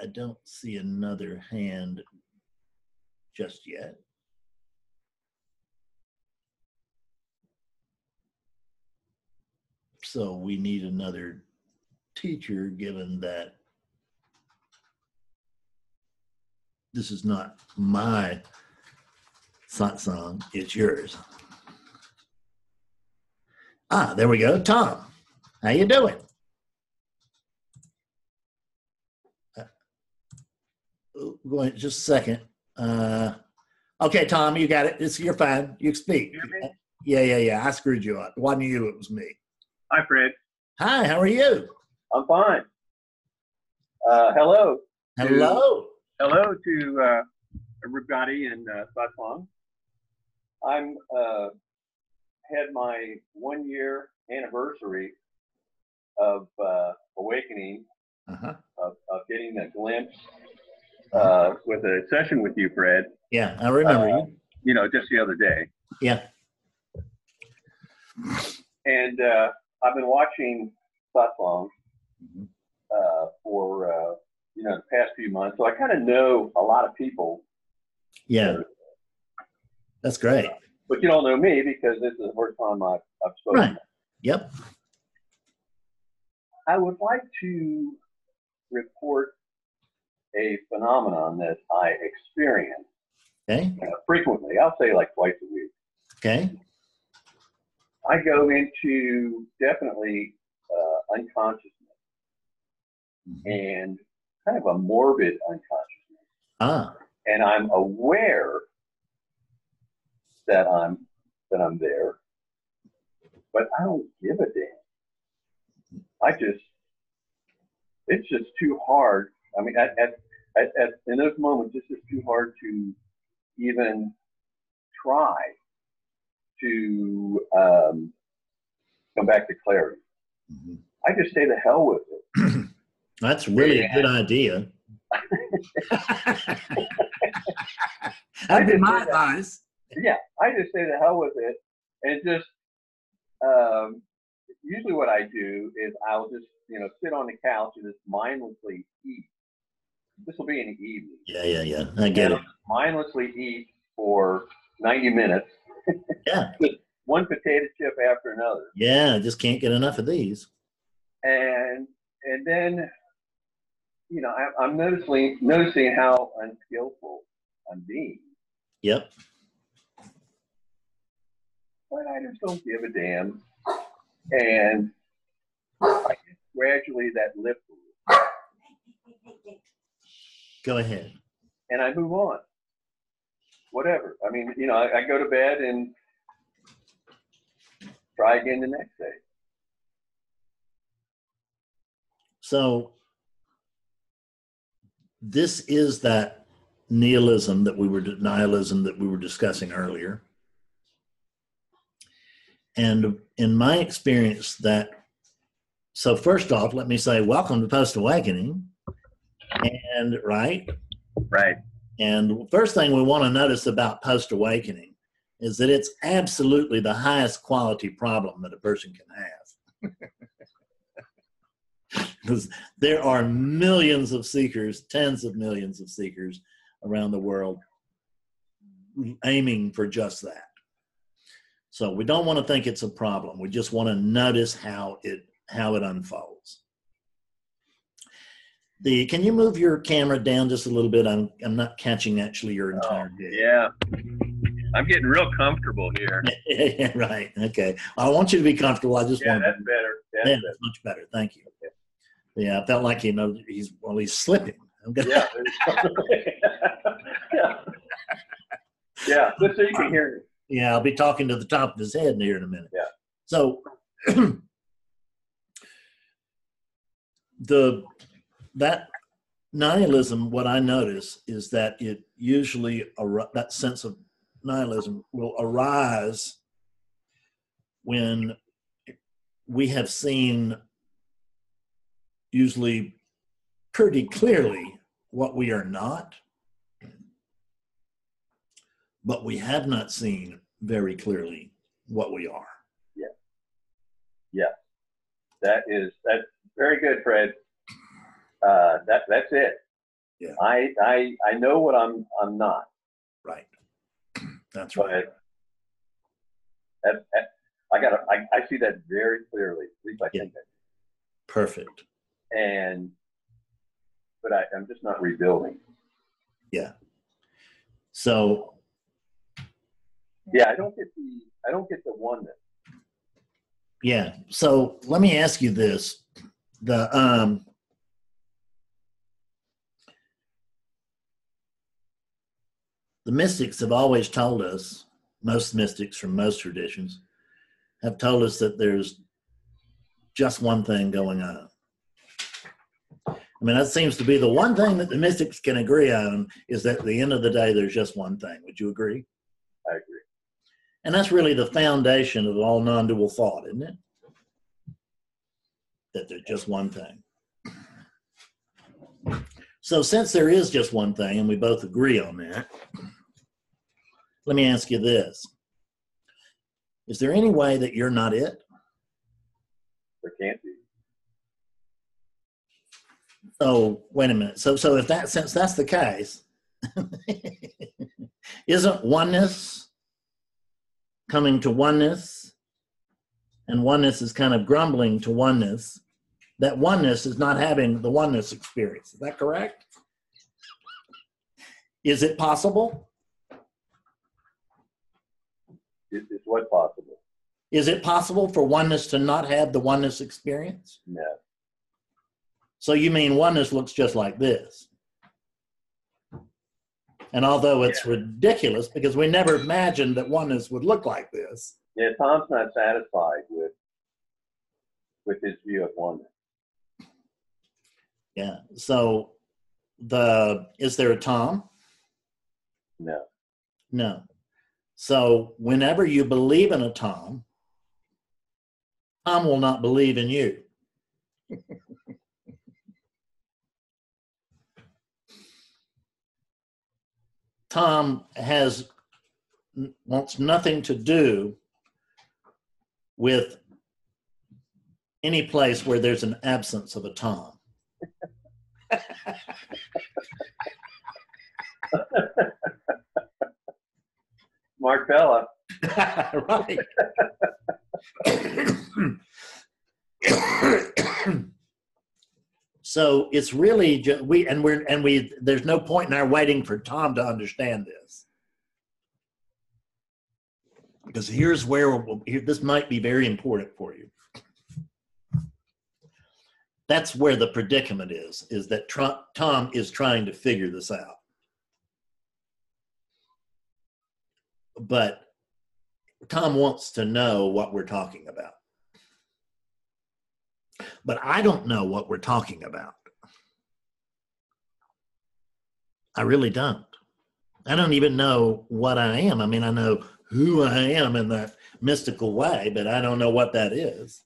I don't see another hand just yet. So we need another teacher, given that this is not my satsang, it's yours. Ah, there we go. Tom, how you doing? Uh, Going just a second. Uh, okay, Tom, you got it. It's you're fine. You speak. Yeah, yeah, yeah. I screwed you up. Wasn't you. It was me. Hi, Fred. Hi, how are you? I'm fine. Uh, hello. Hello. Hello to uh, everybody in uh, Satsang. I'm uh, had my one year anniversary of uh, awakening, Uh-huh. of, of getting a glimpse uh, with a session with you, Fred. Yeah, I remember Uh, you. You know, just the other day. Yeah. And uh, I've been watching Satsang Mhm. uh, for uh, you know the past few months, so I kind of know a lot of people, Yeah. That's great. but you don't know me because this is the first time I've, I've spoken. Right. Yep. I would like to report a phenomenon that I experience Okay. uh, frequently. I'll say like twice a week. Okay. I go into definitely uh, unconsciousness and kind of a morbid unconsciousness. Ah. and I'm aware that I'm that I'm there, but I don't give a damn. I just it's just too hard. I mean, at, at, at, at in those moments, it's just too hard to even try to um, come back to clarity. Mhm. I just say the hell with it. That's really a good idea. That'd be my advice. Yeah, I just say the hell with it, and just um, usually what I do is I'll just you know, sit on the couch and just mindlessly eat. This will be in the evening. Yeah, yeah, yeah. I get it. Mindlessly eat for 90 minutes. Yeah. One potato chip after another. Yeah, I just can't get enough of these. and and then you know I, I'm noticing noticing how unskillful I'm being, Yep. But I just don't give a damn, and I get gradually that lip, Go ahead. and I move on. Whatever. I mean, you know, I, I go to bed and try again the next day. So this is that nihilism that we were nihilism that we were discussing earlier. And in my experience, that so first off, let me say welcome to Post Awakening. And right, Right. and first thing we want to notice about Post Awakening is that it's absolutely the highest quality problem that a person can have. Because there are millions of seekers, tens of millions of seekers around the world aiming for just that. So we don't want to think it's a problem. We just want to notice how it how it unfolds. The can you move your camera down just a little bit? I'm I'm not catching actually your oh, entire head. Yeah. I'm getting real comfortable here. yeah, right. Okay. I want you to be comfortable. I just want better. That's better. yeah, that's much better. Thank you. Yeah, I felt like you know he's well he's slipping. Yeah. yeah. Yeah, just so you can hear me. Yeah, I'll be talking to the top of his head here in a minute. Yeah. So the that nihilism, what I notice is that it usually that sense of nihilism will arise when we have seen usually pretty clearly what we are not, but we have not seen very clearly what we are. Yeah. Yeah. That is that's very good, Fred. Uh, that that's it. Yeah. I I I know what I'm I'm not, Right. That's but right. that, that I got I I see that very clearly. At least I Yeah. think that. Perfect. And but I, I'm just not rebuilding. Yeah. So Yeah, I don't get the I don't get the oneness. yeah. So let me ask you this: the um, the mystics have always told us, most mystics from most traditions, have told us that there's just one thing going on. I mean, that seems to be the one thing that the mystics can agree on is that at the end of the day, there's just one thing. Would you agree? I agree. And that's really the foundation of all non dual thought, isn't it? That there's just one thing. So, since there is just one thing, and we both agree on that, let me ask you this Is there any way that you're not it? There can't be. So, wait a minute. So, so if that, since that's the case, isn't oneness coming to oneness and oneness is kind of grumbling to oneness? That oneness is not having the oneness experience. Is that correct? Is it possible? Is, is what possible? Is it possible for oneness to not have the oneness experience? No. So you mean oneness looks just like this? And although it's ridiculous because we never imagined that oneness would look like this, Yeah, Tom's not satisfied with with his view of oneness. yeah. So the is there a Tom? No. No. So whenever you believe in a Tom, Tom will not believe in you. Tom has wants nothing to do with any place where there's an absence of a Tom. Martella. right. so it's really just we and we're and we there's no point in our waiting for Tom to understand this. Because here's where we'll, here, this might be very important for you. That's where the predicament is, is that Trump, Tom is trying to figure this out. But Tom wants to know what we're talking about. But I don't know what we're talking about. I really don't. I don't even know what I am. I mean, I know who I am in that mystical way, but I don't know what that is.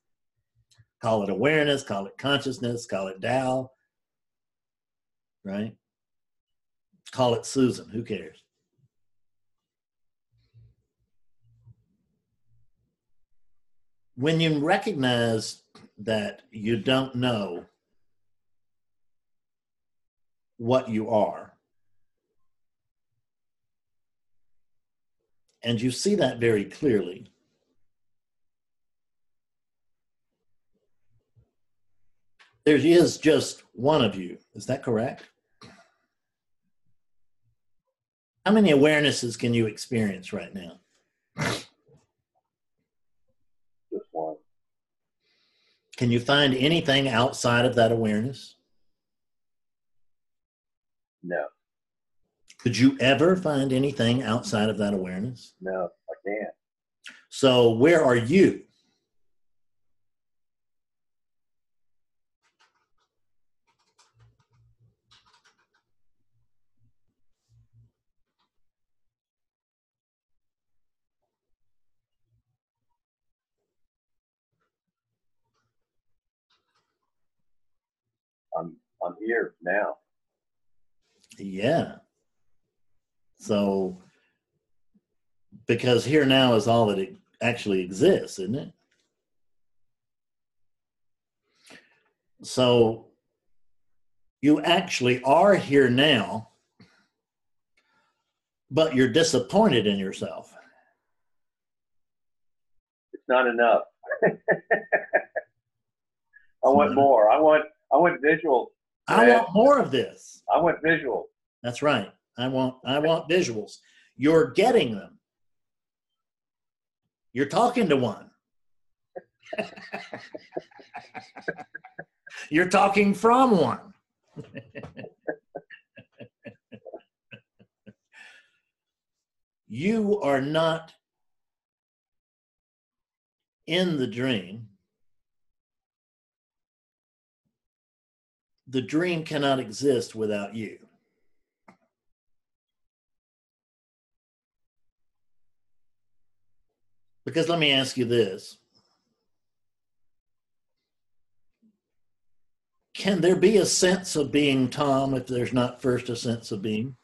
Call it awareness, call it consciousness, call it Tao, right? Call it Susan, who cares? When you recognize that you don't know what you are, and you see that very clearly. There is just one of you. Is that correct? How many awarenesses can you experience right now? Just one. Can you find anything outside of that awareness? No, Could you ever find anything outside of that awareness? no, I can't. So, where are you? I'm here now. Yeah. So, because here now is all that it actually exists, isn't it? So, you actually are here now, but you're disappointed in yourself. It's not enough. I want more. I want I want visual. I want more of this. I want visual. That's right. I want I want visuals. You're getting them. You're talking to one. You're talking from one. you are not in the dream. The dream cannot exist without you. Because let me ask you this Can there be a sense of being Tom if there's not first a sense of being?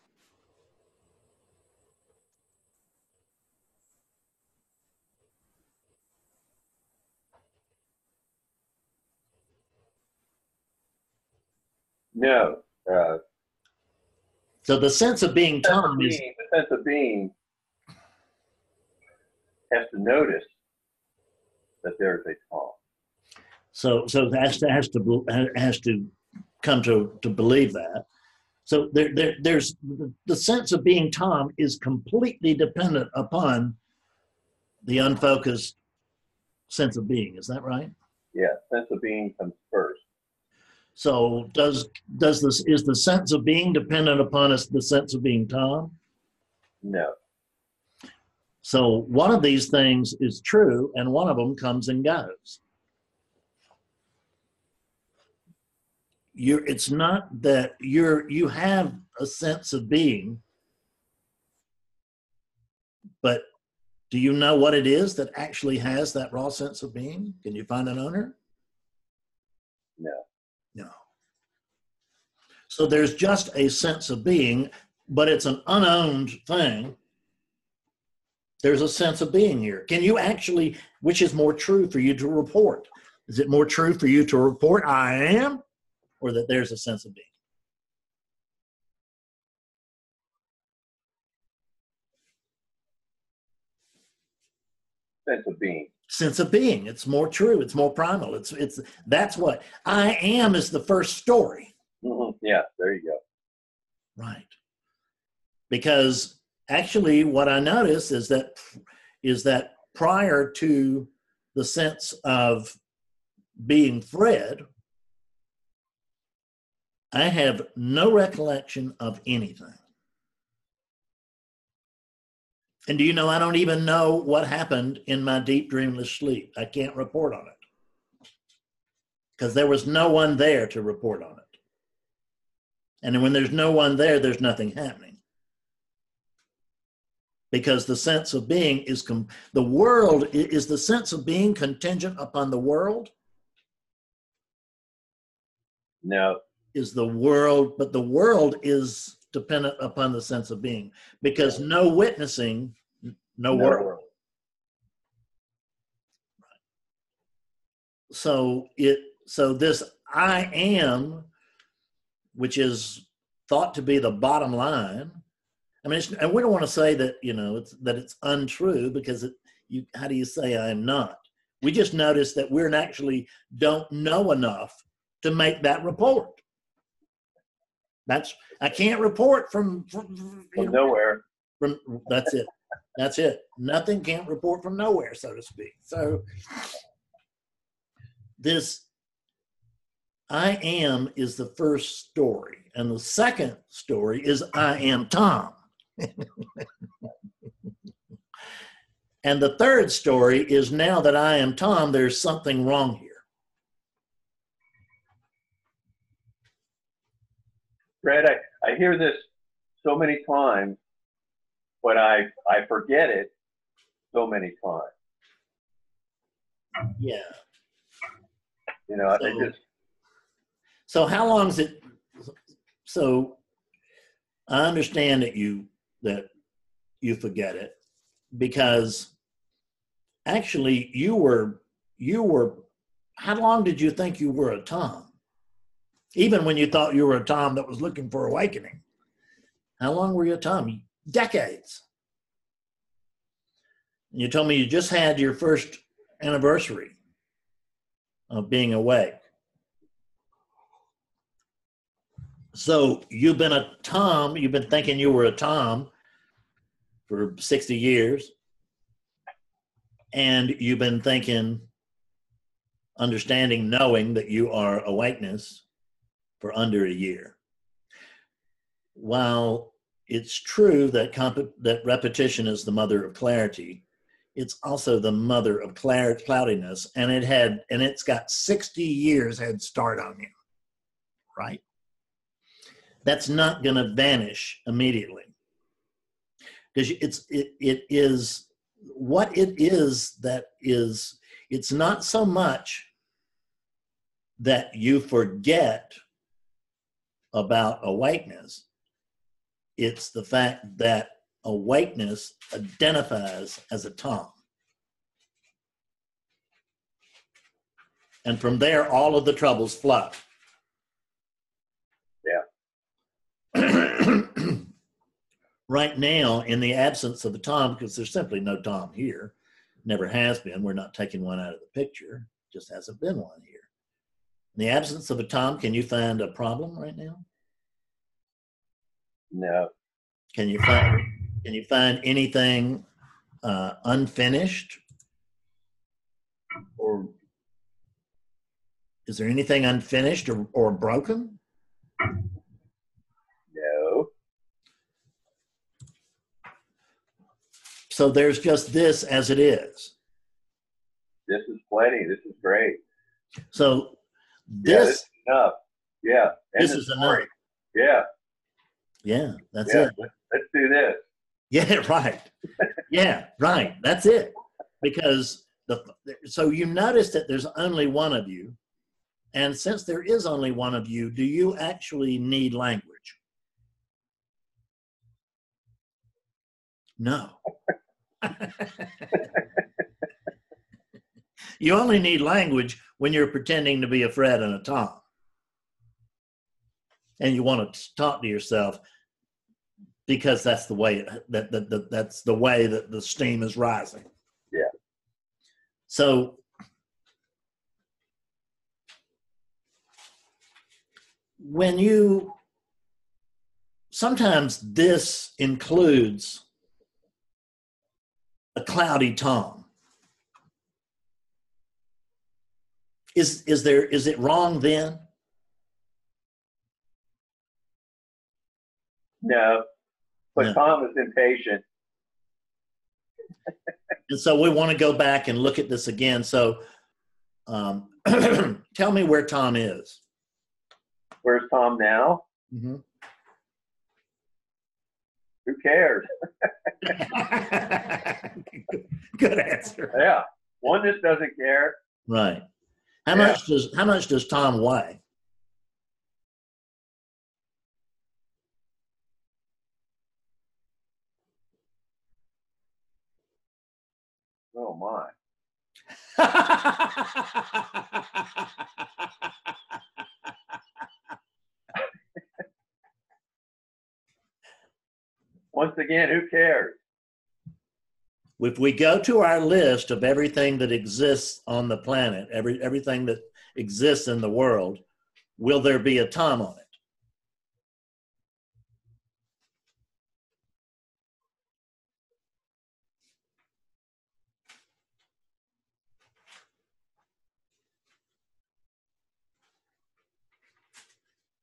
No. Uh, So the sense of being Tom is the sense of being has to notice that there is a Tom. so so has to has to has to come to to believe that. So there, there there's the sense of being Tom is completely dependent upon the unfocused sense of being. Is that right? Yeah, sense of being comes first. So does does this is the sense of being dependent upon us the sense of being Tom? No. So one of these things is true, and one of them comes and goes. You're, it's not that you're you have a sense of being, but do you know what it is that actually has that raw sense of being? Can you find an owner? No. No. So there's just a sense of being, but it's an unowned thing. There's a sense of being here. Can you actually, which is more true for you to report, Is it more true for you to report I am or that there's a sense of being? Sense of being. Sense of being. It's more true. It's more primal. It's it's that's what I am is the first story. Hmm Yeah, there you go. Right. Because actually what I notice is that is that prior to the sense of being Fred, I have no recollection of anything. And do you know, I don't even know what happened in my deep dreamless sleep. I can't report on it because there was no one there to report on it. And when there's no one there, there's nothing happening. Because the sense of being is com- the world is the sense of being contingent upon the world No, is the world, but the world is dependent upon the sense of being because no witnessing, no No world. world. So it so this I am, which is thought to be the bottom line. I mean, it's, and we don't want to say that you know it's that it's untrue because it. You how do you say I am not? We just notice that we're actually don't know enough to make that report. That's I can't report from from, you from know, nowhere. from that's it that's it nothing can't report from nowhere so to speak so this i am is the first story and the second story is i am tom. And the third story is now that i am tom there's something wrong here. Fred, I, I hear this so many times, but I, I forget it so many times. yeah. You know, I So- just, So how long is it? So I understand that you that you forget it because actually you were you were how long did you think you were a Tom? Even when you thought you were a Tom that was looking for awakening. How long were you a Tom? Decades. You told me you just had your first anniversary of being awake. So you've been a Tom, you've been thinking you were a Tom for 60 years. And you've been thinking, understanding, knowing that you are awakeness for under a year. While it's true that comp- that repetition is the mother of clarity, it's also the mother of cloudiness, and it had and it's got 60 years head start on you, right? That's not going to vanish immediately. Because it's it, it is what it is that is it's not so much that you forget about awakeness it's the fact that awakeness identifies as a tom. And from there all of the troubles flow right now, in the absence of a Tom, because there's simply no Tom here, never has been. We're not taking one out of the picture. Just hasn't been one here. In the absence of a Tom, can you find a problem right now? no, Can you find can you find anything uh, unfinished, or is there anything unfinished or, or broken? no, So there's just this as it is. this is plenty. This is great. So Yeah, this, this is enough. Yeah. this is enough. Yeah. Yeah, that's yeah. it. Let's, let's do this. Yeah, right. Yeah, right. That's it. Because the so you notice that there's only one of you, and since there is only one of you, do you actually need language? No. You only need language when you're pretending to be a Fred and a Tom. And you want to talk to yourself because that's the way that, that, that that's the way that the steam is rising. Yeah. So when you sometimes this includes a cloudy Tom. Is is there is it wrong then? No, but No. Tom is impatient. And so we want to go back and look at this again. So um, tell me where Tom is. Where's Tom now? Mm-hmm. Who cares? Good answer. Yeah, one just doesn't care. Right. How Yeah. much does how much does Tom weigh? Oh my. Once again, who cares? if we go to our list of everything that exists on the planet, every everything that exists in the world, will there be a time on it?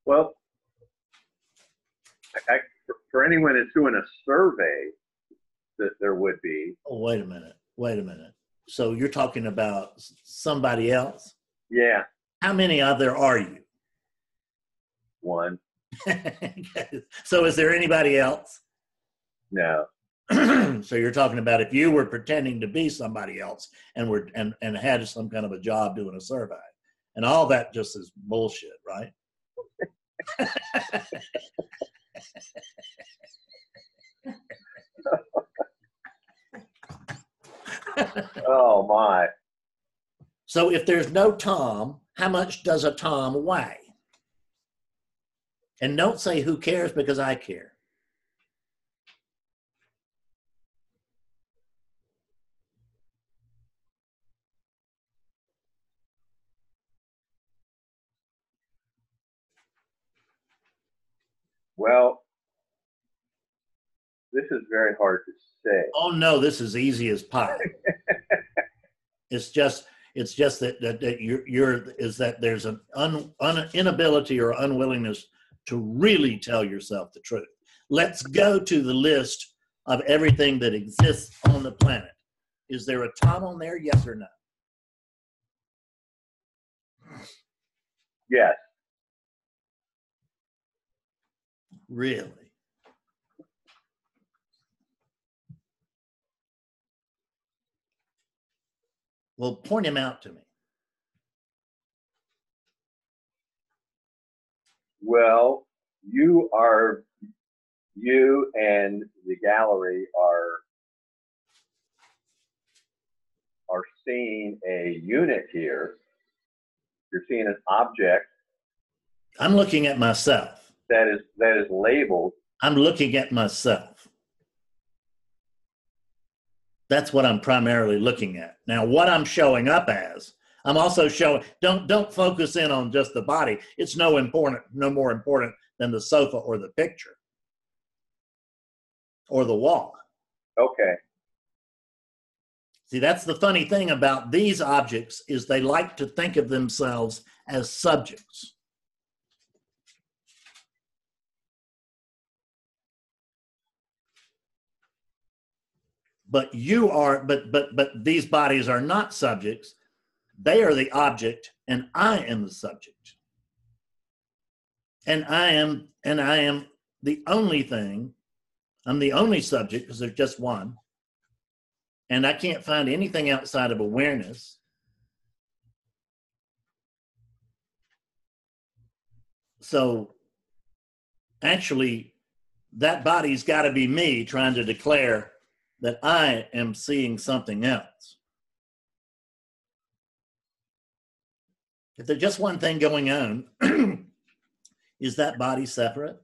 Well, for- anyone that's doing a survey, that there would be Oh, wait a minute. Wait a minute. So you're talking about somebody else? yeah How many other are you? one so is there anybody else? no so you're talking about if you were pretending to be somebody else and were and, and had some kind of a job doing a survey. And all that just is bullshit, right? oh my So if there's no Tom, how much does a Tom weigh? And don't say who cares because I care. well this is very hard to say Oh no, this is easy as pie. it's just it's just that that, that you're, you're is that there's an un, un, inability or unwillingness to really tell yourself the truth. Let's go to the list of everything that exists on the planet. Is there a Tom on there? Yes or no? yes Really? Well, point him out to me. well you are you and the gallery are are seeing a unit here you're seeing an object I'm looking at myself. that is that is labeled I'm looking at myself. That's what I'm primarily looking at. Now, what I'm showing up as, I'm also showing. Don't don't focus in on just the body. It's no important, no more important than the sofa or the picture or the wall. okay See, that's the funny thing about these objects is they like to think of themselves as subjects. But you are, but but but these bodies are not subjects. They are the object, and I am the subject. And I am, and I am the only thing. I'm the only subject because there's just one and I can't find anything outside of awareness. So actually, that body's got to be me trying to declare that I am seeing something else. If there's just one thing going on, is that body separate?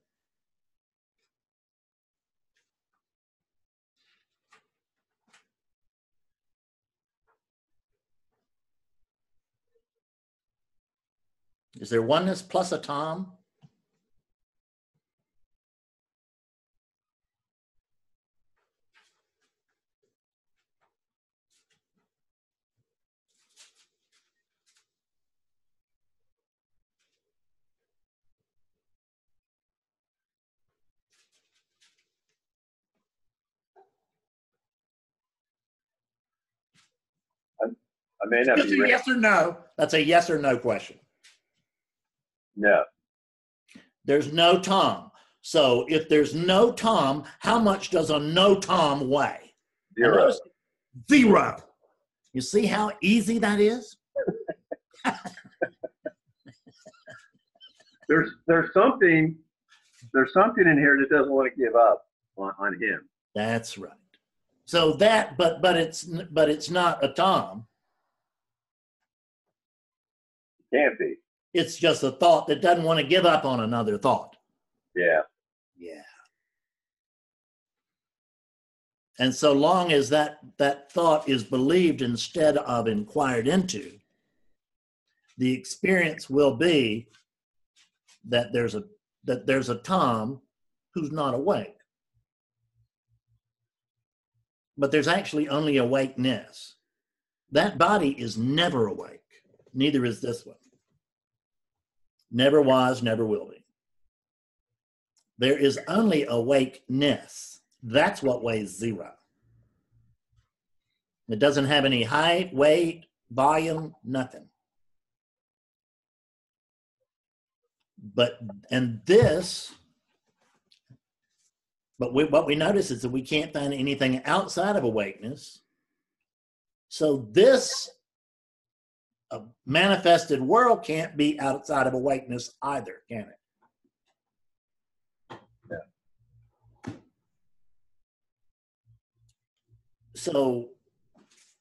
Is there oneness plus a Tom? I may not Just be a ready. yes or no. That's a yes or no question. No, There's no Tom. So if there's no Tom, how much does a no Tom weigh? zero. Zero. You see how easy that is? There's there's something there's something in here that doesn't want to give up on, on him. That's right. So that, but but it's but it's not a Tom. Can't be. It's just a thought that doesn't want to give up on another thought. Yeah. Yeah. And so long as that that thought is believed instead of inquired into, the experience will be that there's a that there's a Tom who's not awake. But there's actually only awakeness. That body is never awake. Neither is this one. Never was, never will be. There is only awakeness. That's what weighs zero. It doesn't have any height, weight, volume, nothing. But, and this, but we, what we notice is that we can't find anything outside of awakeness. So this uh, manifested world can't be outside of awakeness either, can it? so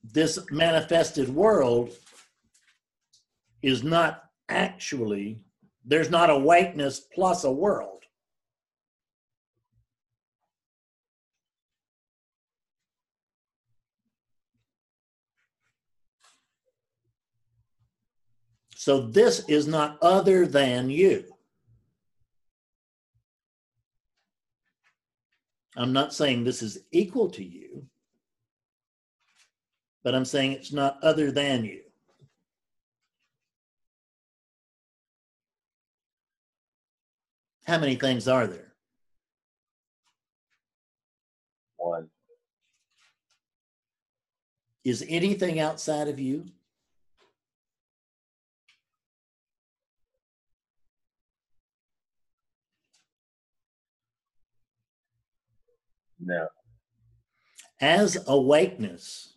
this manifested world is not actually there's not a awakeness plus a world so this is not other than you i'm not saying this is equal to you but I'm saying it's not other than you. How many things are there? One. Is anything outside of you? No. As awakeness,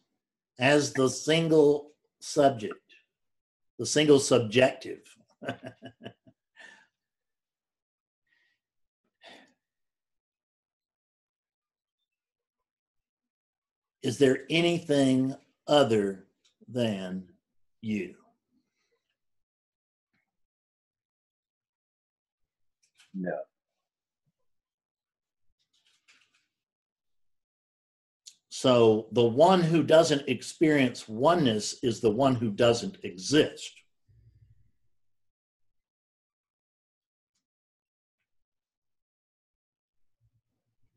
as the single subject, the single subjective. Is there anything other than you? No. So the one who doesn't experience oneness is the one who doesn't exist.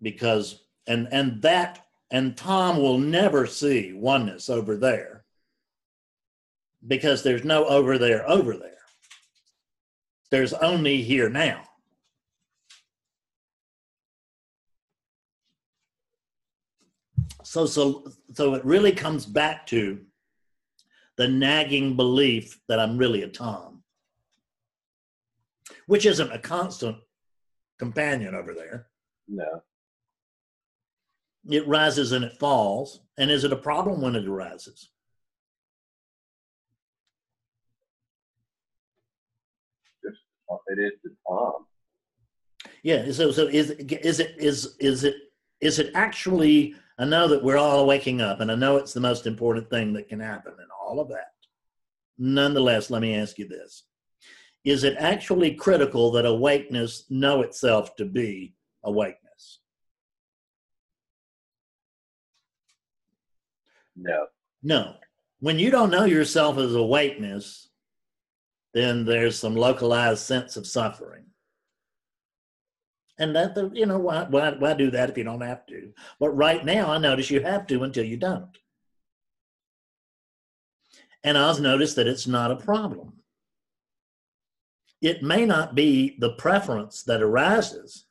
Because and and that and Tom will never see oneness over there because there's no over there over there. There's only here now. So so so it really comes back to the nagging belief that i'm really a tom which isn't a constant companion over there No. it rises and it falls and is it a problem when it arises uh, It is the Tom. yeah so so is is it is is it is it actually i know that we're all waking up and i know it's the most important thing that can happen and all of that nonetheless, let me ask you this. Is it actually critical that awakeness know itself to be awakeness? No. No. When you don't know yourself as awakeness, then there's some localized sense of suffering. And that, you know, why, why, why do that if you don't have to? But right now, I notice you have to until you don't. And I've noticed that it's not a problem. It may not be the preference that arises,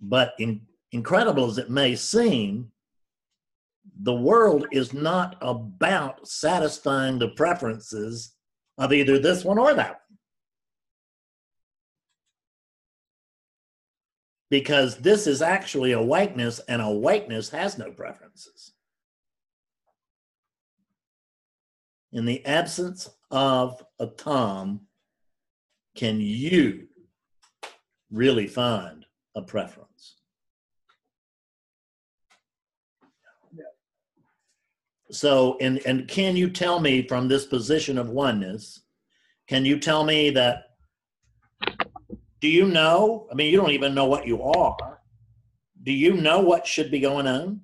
but in, incredible as it may seem, the world is not about satisfying the preferences of either this one or that one. Because this is actually awakeness, and awakeness has no preferences. In the absence of a Tom, can you really find a preference? So, and, and can you tell me from this position of oneness, can you tell me that, do you know? I mean, you don't even know what you are. Do you know what should be going on?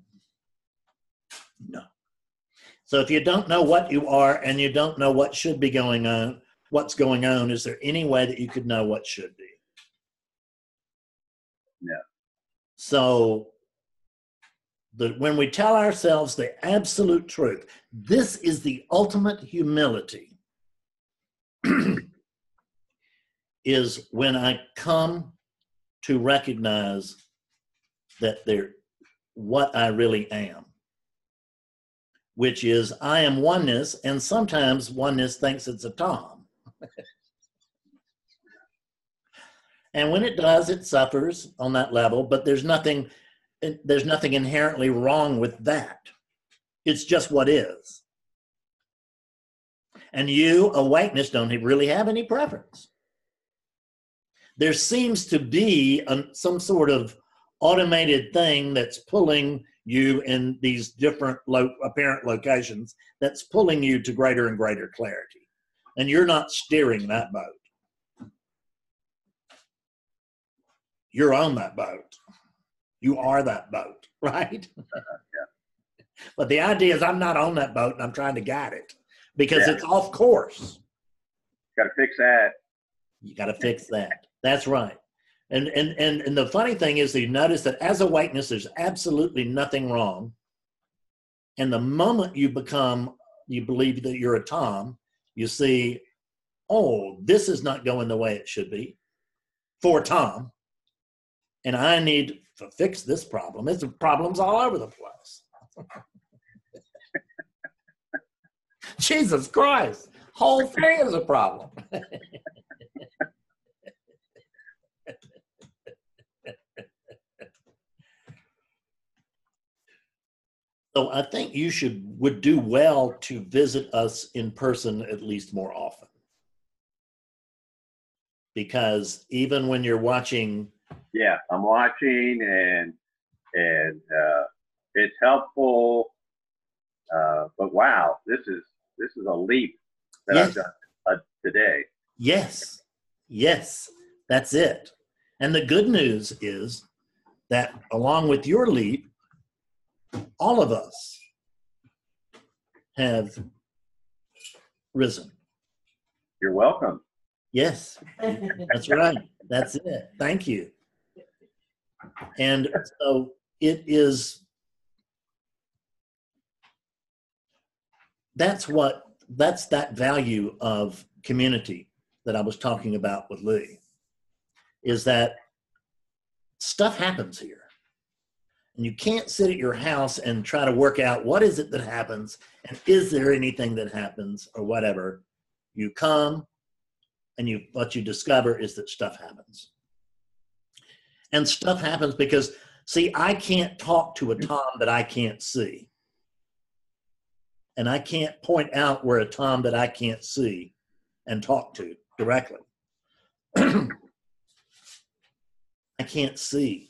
No. So if you don't know what you are and you don't know what should be going on, what's going on, is there any way that you could know what should be? No. So that when we tell ourselves the absolute truth, this is the ultimate humility, is when I come to recognize that they're what I really am, which is I am oneness, and sometimes oneness thinks it's a Tom. and when it does, it suffers on that level, but there's nothing there's nothing inherently wrong with that. It's just what is. And you, awakeness, don't really have any preference. There seems to be an some sort of automated thing that's pulling you in these different lo- apparent locations that's pulling you to greater and greater clarity. And you're not steering that boat. You're on that boat. You are that boat, right? yeah. But the idea is, I'm not on that boat and I'm trying to guide it because Yeah. it's off course. Got to fix that. You got to fix that. That's right. And, and and and the funny thing is, that you notice that as awakeness, there's absolutely nothing wrong. And the moment you become, you believe that you're a Tom, you see, oh, this is not going the way it should be for Tom, and I need to fix this problem. It's problems all over the place. Jesus Christ, whole thing is a problem. So I think you should would do well to visit us in person at least more often. Because even when you're watching, Yeah, I'm watching and and uh, it's helpful. Uh, but wow, this is this is a leap that Yes. I've done uh, today. yes, yes, that's it. And the good news is that along with your leap, all of us have risen. You're welcome. Yes, That's right. That's it. Thank you. And so it is. That's what, that's that value of community that I was talking about with Lee. Is that stuff happens here. And you can't sit at your house and try to work out what is it that happens and is there anything that happens or whatever. You come, and you what you discover is that stuff happens. And stuff happens because see i can't talk to a tom that i can't see. And i can't point out where a tom that i can't see and talk to directly. I can't see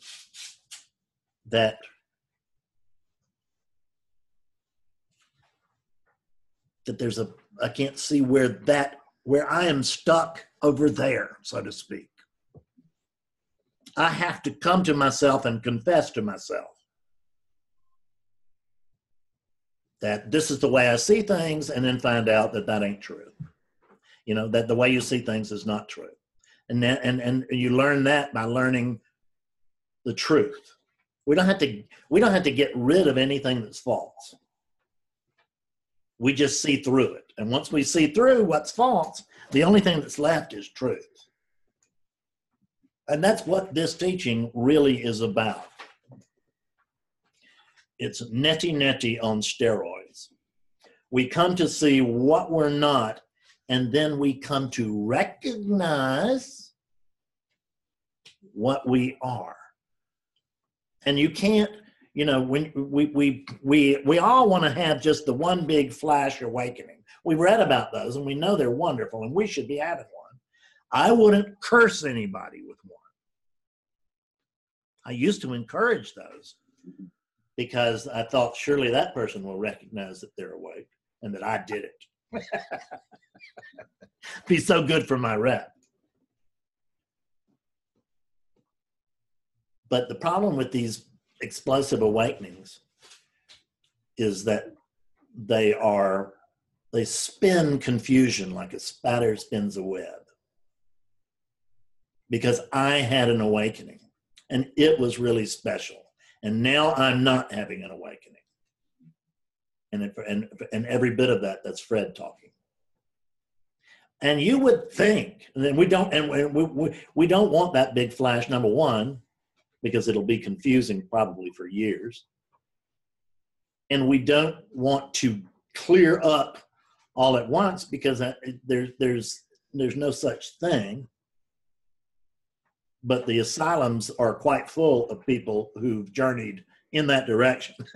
that that there's a, I can't see where that where I am stuck over there, so to speak. I have to come to myself and confess to myself that this is the way I see things, and then find out that that ain't true. You know that the way you see things is not true, and that, and and you learn that by learning the truth. We don't have to we don't have to get rid of anything that's false. We just see through it. And once we see through what's false, the only thing that's left is truth. And that's what this teaching really is about. It's neti neti on steroids. We come to see what we're not, and then we come to recognize what we are and you can't you know when we we we we all want to have just the one big flash awakening. We read about those and we know they're wonderful and we should be having one. I wouldn't curse anybody with one. I used to encourage those because i thought surely that person will recognize that they're awake and that i did it. Be so good for my rep But the problem with these explosive awakenings is that they are they spin confusion like a spider spins a web. Because I had an awakening and it was really special. And now I'm not having an awakening. And, it, and, and every bit of that, that's Fred talking. And you would think, and we don't, and we, we, we don't want that big flash, number one, because it'll be confusing probably for years. And we don't want to clear up all at once because there's there's there's no such thing. But the asylums are quite full of people who've journeyed in that direction.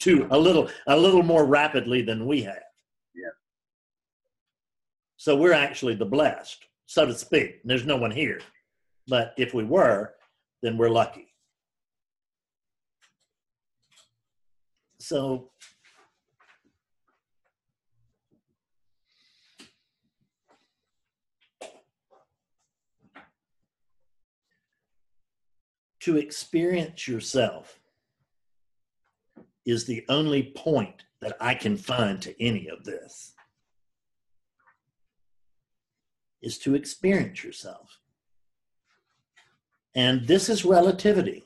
to a little a little more rapidly than we have. So we're actually the blessed, so to speak. There's no one here. But if we were, then we're lucky. So to experience yourself is the only point that I can find to any of this. Is to experience yourself. And this is relativity,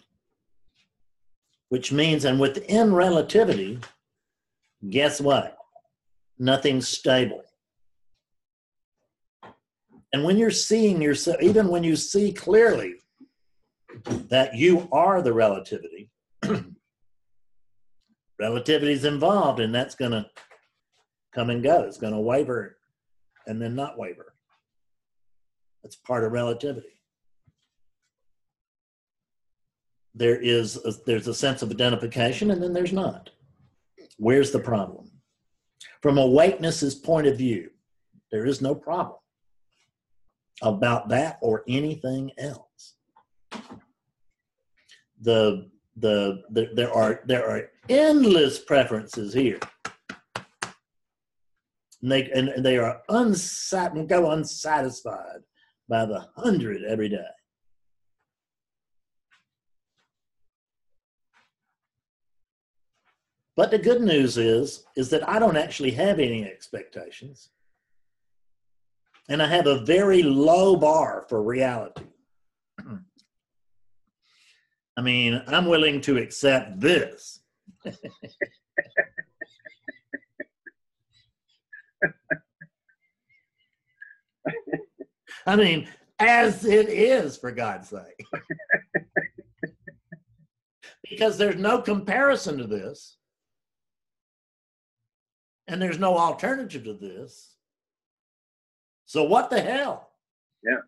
which means, and within relativity, guess what? Nothing's stable. And when you're seeing yourself, even when you see clearly that you are the relativity, relativity is involved, and that's going to come and go. It's going to waver and then not waver. That's part of relativity. There is a, there's a sense of identification, and then there's not. Where's the problem? From awakeness's point of view, there is no problem about that or anything else. The, the, the there are there are endless preferences here. And they and, and they are unsat go unsatisfied by the hundred every day. But the good news is, is that I don't actually have any expectations. And I have a very low bar for reality. I mean, I'm willing to accept this. I mean, as it is, for God's sake. because there's no comparison to this, and there's no alternative to this. So, what the hell? Yeah.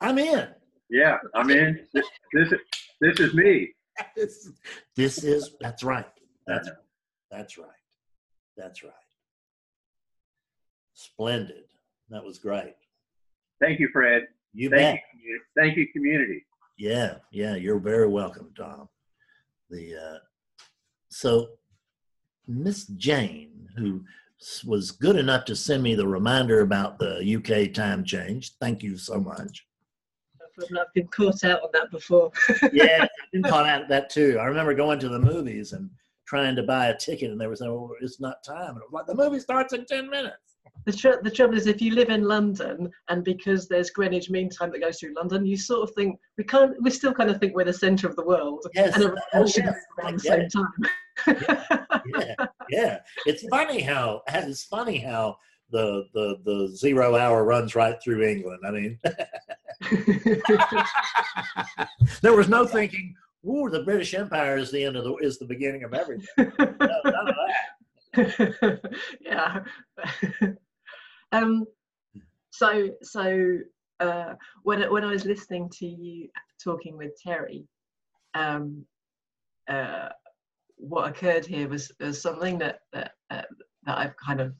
I'm in. Yeah, I'm in. This, this, is, this is me. this, this is, that's right. That's, that's right. That's right. Splendid. That was great. Thank you, Fred. You Thank bet. you. Thank you, community. Yeah, yeah, you're very welcome, Tom. The uh, so Miss Jane, who was good enough to send me the reminder about the UK time change. Thank you so much. I've been caught out on that before. yeah, I've been caught out of that too. I remember going to the movies and trying to buy a ticket, and they were saying, "Well, it's not time." And I was like, "The movie starts in ten minutes." The, tr- the trouble is, if you live in London, and because there's Greenwich Mean Time that goes through London, you sort of think we can't. We still kind of think we're the centre of the world, Yes. and everyone Oh, should yes. around the same it. time. Yeah, yeah. It's funny how it's funny how the the the zero hour runs right through England. I mean, there was no thinking. Ooh, the British Empire is the end of the is the beginning of everything. No, none of that. yeah. um, so so uh, when I- when I was listening to you talking with Terry, um, uh, what occurred here was, was something that that uh, that I've kind of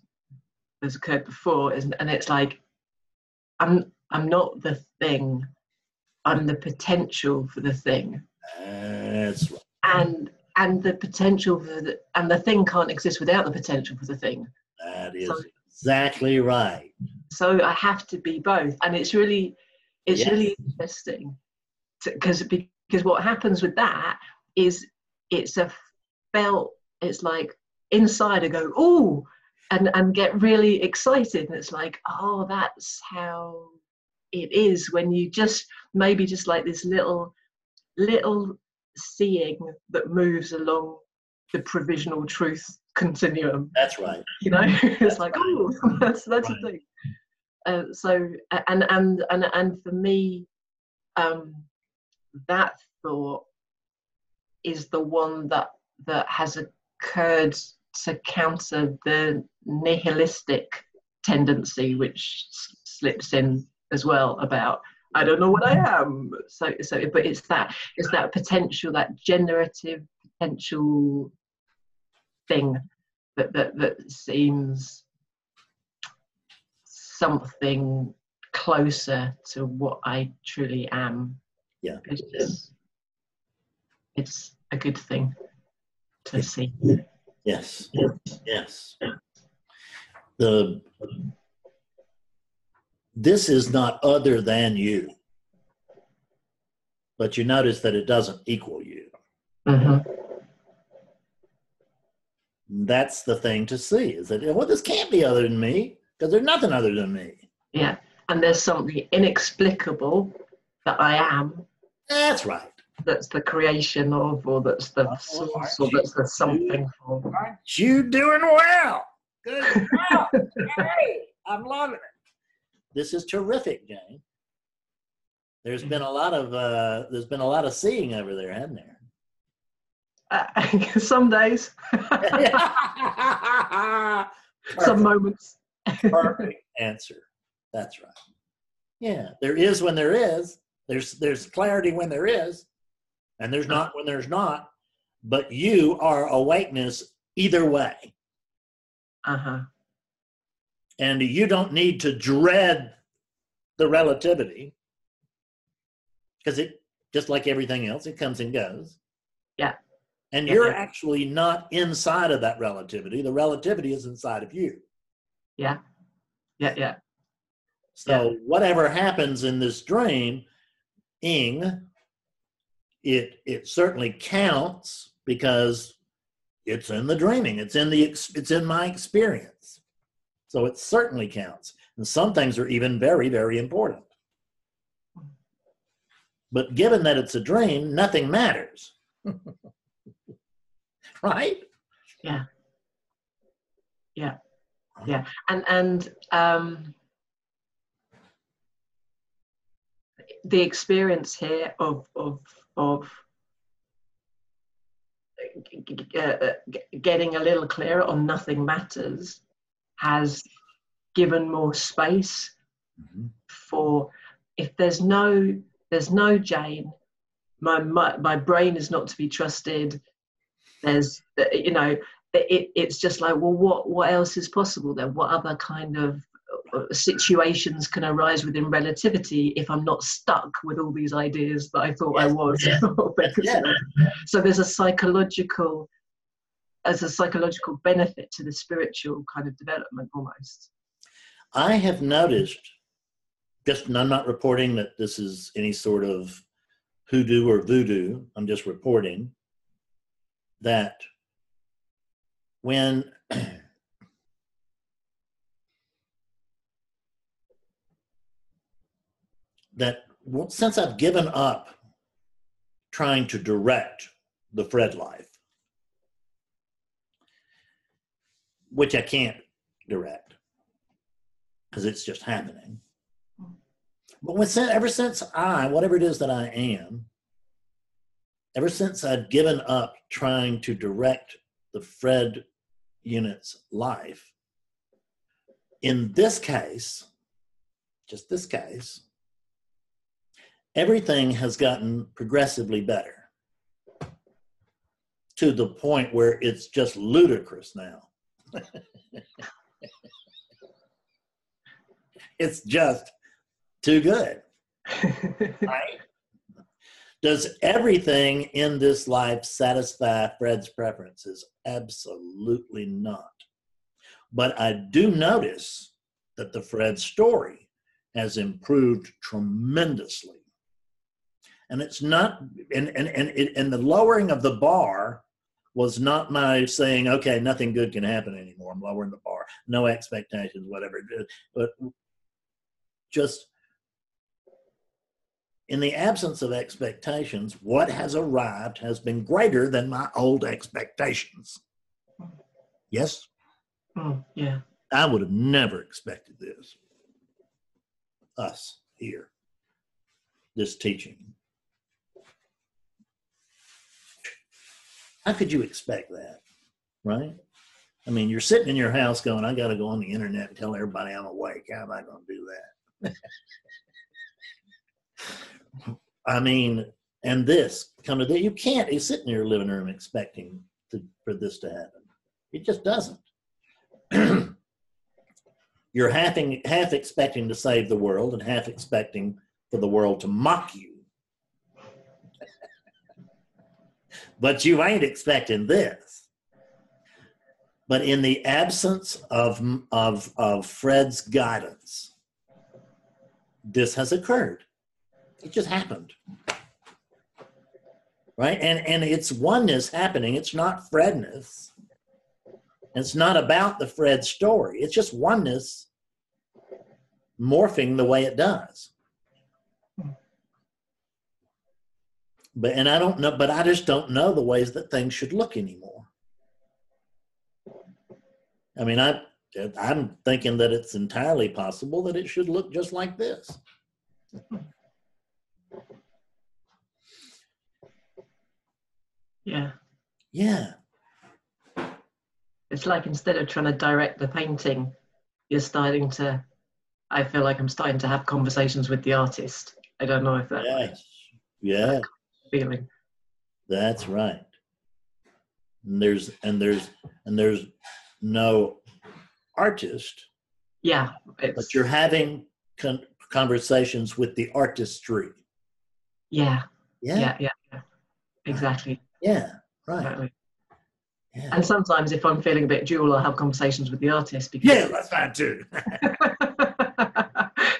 has occurred before, is and it's like I'm I'm not the thing, I'm the potential for the thing. That's right. and and the potential for the and the thing can't exist without the potential for the thing. That is So- exactly right. so i have to be both and it's really it's Yes. really interesting because because what happens with that is it's a felt it's like inside i go oh and and get really excited and it's like oh that's how it is when you just maybe just like this little little seeing that moves along the provisional truth continuum That's right. you know it's like oh that's that's Right. a thing uh, so and and and and for me um that thought is the one that that has occurred to counter the nihilistic tendency which s- slips in as well about I don't know what I am. So, so, but it's that, it's that potential, that generative potential thing that that that seems something closer to what I truly am. Yeah. It's just, it's a good thing to see. Yes. Yes. The this is not other than you. But you notice that it doesn't equal you. Mhm. That's the thing to see is that well, this can't be other than me because there's nothing other than me. Yeah, and there's something inexplicable that I am. That's right. That's the creation of, or that's the Oh, source, or that's the something for. Aren't you doing well? Good job. hey, I'm loving it. This is terrific, Jane. There's been a lot of uh, there's been a lot of seeing over there, hasn't there? Uh, some days, some moments. Perfect answer. That's right. Yeah, there is when there is. There's there's clarity when there is, and there's not when there's not. But you are awakeness either way, Uh huh. and you don't need to dread the relativity because it just like everything else, it comes and goes. Yeah. And Yeah, you're actually not inside of that relativity. The relativity is inside of you. Yeah. Yeah. Yeah. So whatever happens in this dream, ing, it it certainly counts because it's in the dreaming. It's in the ex- it's in my experience. So it certainly counts. And some things are even very very important. But given that it's a dream, nothing matters. right? Yeah. Yeah. Yeah. And and um the experience here of of of uh, uh, getting a little clearer on nothing matters has given more space for if there's no there's no Jane, my my, my brain is not to be trusted. There's you know it, it's just like well what what else is possible then? What other kind of uh, situations can arise within relativity if I'm not stuck with all these ideas that I thought I Yes. was. Yeah. so there's a psychological as a psychological benefit to the spiritual kind of development almost. I have noticed, just and I'm not reporting that this is any sort of hoodoo or voodoo, I'm just reporting that when that since I've given up trying to direct the Fred life, which I can't direct because it's just happening. Mm. But when, ever since I, whatever it is that I am, ever since I'd given up trying to direct the Fred unit's life, in this case, just this case, everything has gotten progressively better to the point where it's just ludicrous now. it's just too good. right? Does everything in this life satisfy Fred's preferences? Absolutely not. But I do notice that the Fred story has improved tremendously. And it's not, and, and, and, it, and the lowering of the bar was not my saying, okay, nothing good can happen anymore. I'm lowering the bar, no expectations, whatever. But just in the absence of expectations, what has arrived has been greater than my old expectations. Yes? Oh, yeah. I would have never expected this. Us here, this teaching. How could you expect that? Right? I mean, you're sitting in your house going, I got to go on the internet and tell everybody I'm awake. How am I going to do that? I mean, and this come to that you can't you sit in your living room expecting to, for this to happen. It just doesn't. You're half, half expecting to save the world and half expecting for the world to mock you. but you ain't expecting this. But in the absence of, of, of Fred's guidance, this has occurred. It just happened. Right? And and it's oneness happening. It's not Fredness. It's not about the Fred story. It's just oneness morphing the way it does. But and I don't know, but I just don't know the ways that things should look anymore. I mean, I I'm thinking that it's entirely possible that it should look just like this. Yeah. Yeah. It's like instead of trying to direct the painting, you're starting to, I feel like I'm starting to have conversations with the artist. I don't know if that yes. yeah feeling. That's right. And there's and there's and there's no artist. Yeah, but you're having con- conversations with the artistry. Yeah. Yeah. Yeah. Yeah. yeah. Exactly. Yeah, right. Exactly. Yeah. And sometimes, if I'm feeling a bit dual, I'll have conversations with the artist. Because yeah, that's fine too.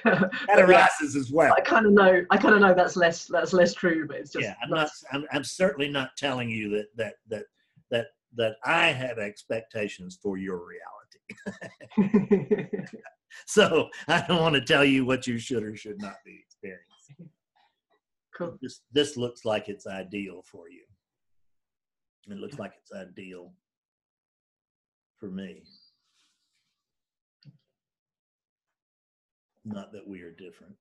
that arises as well. I kind of know. I kind of know that's less. That's less true, but it's just. Yeah, I'm not. I'm, I'm certainly not telling you that that that that that I have expectations for your reality. so I don't want to tell you what you should or should not be experiencing. Cool. This this looks like it's ideal for you. It looks like it's ideal for me. Not that we are different.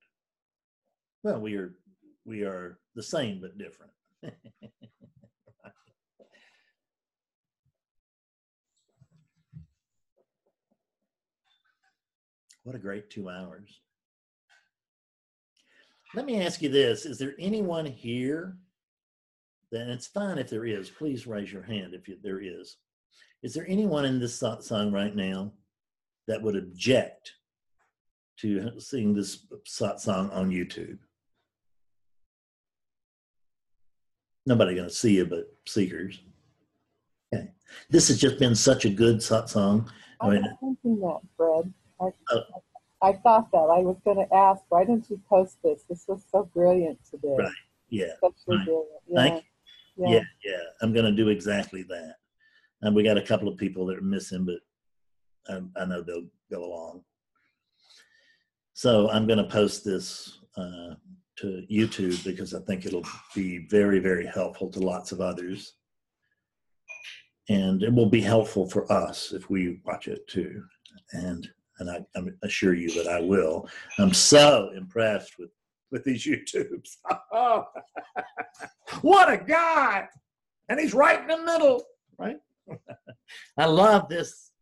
Well, we are we are the same but different. what a great two hours. Let me ask you this Is there anyone here then it's fine if there is. Please raise your hand if you, there is. Is there anyone in this song right now that would object to seeing this song on YouTube? Nobody going to see you but seekers. Okay. This has just been such a good satsang. I mean, was thinking that, Fred. I, Oh. I thought that. I was going to ask, why didn't you post this? This was so brilliant today. Right. yeah, right. brilliant. Thank Yeah. yeah, yeah. I'm going to do exactly that. And we got a couple of people that are missing, but um, I know they'll go along. So I'm going to post this uh, to YouTube because I think it'll be very, very helpful to lots of others. And it will be helpful for us if we watch it too. And and I, I assure you that I will. I'm so impressed with with these YouTubes. what a guy! And he's right in the middle, right? I love this.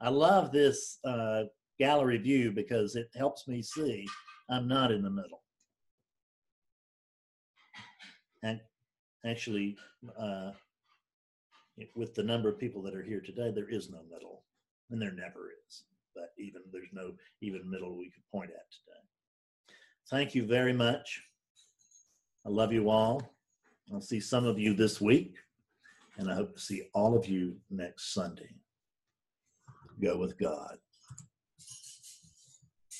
I love this uh, gallery view because it helps me see I'm not in the middle. And actually, uh, with the number of people that are here today, there is no middle, and there never is. But even there's no even middle we could point at today. Thank you very much. I love you all. I'll see some of you this week, and I hope to see all of you next Sunday. Go with God.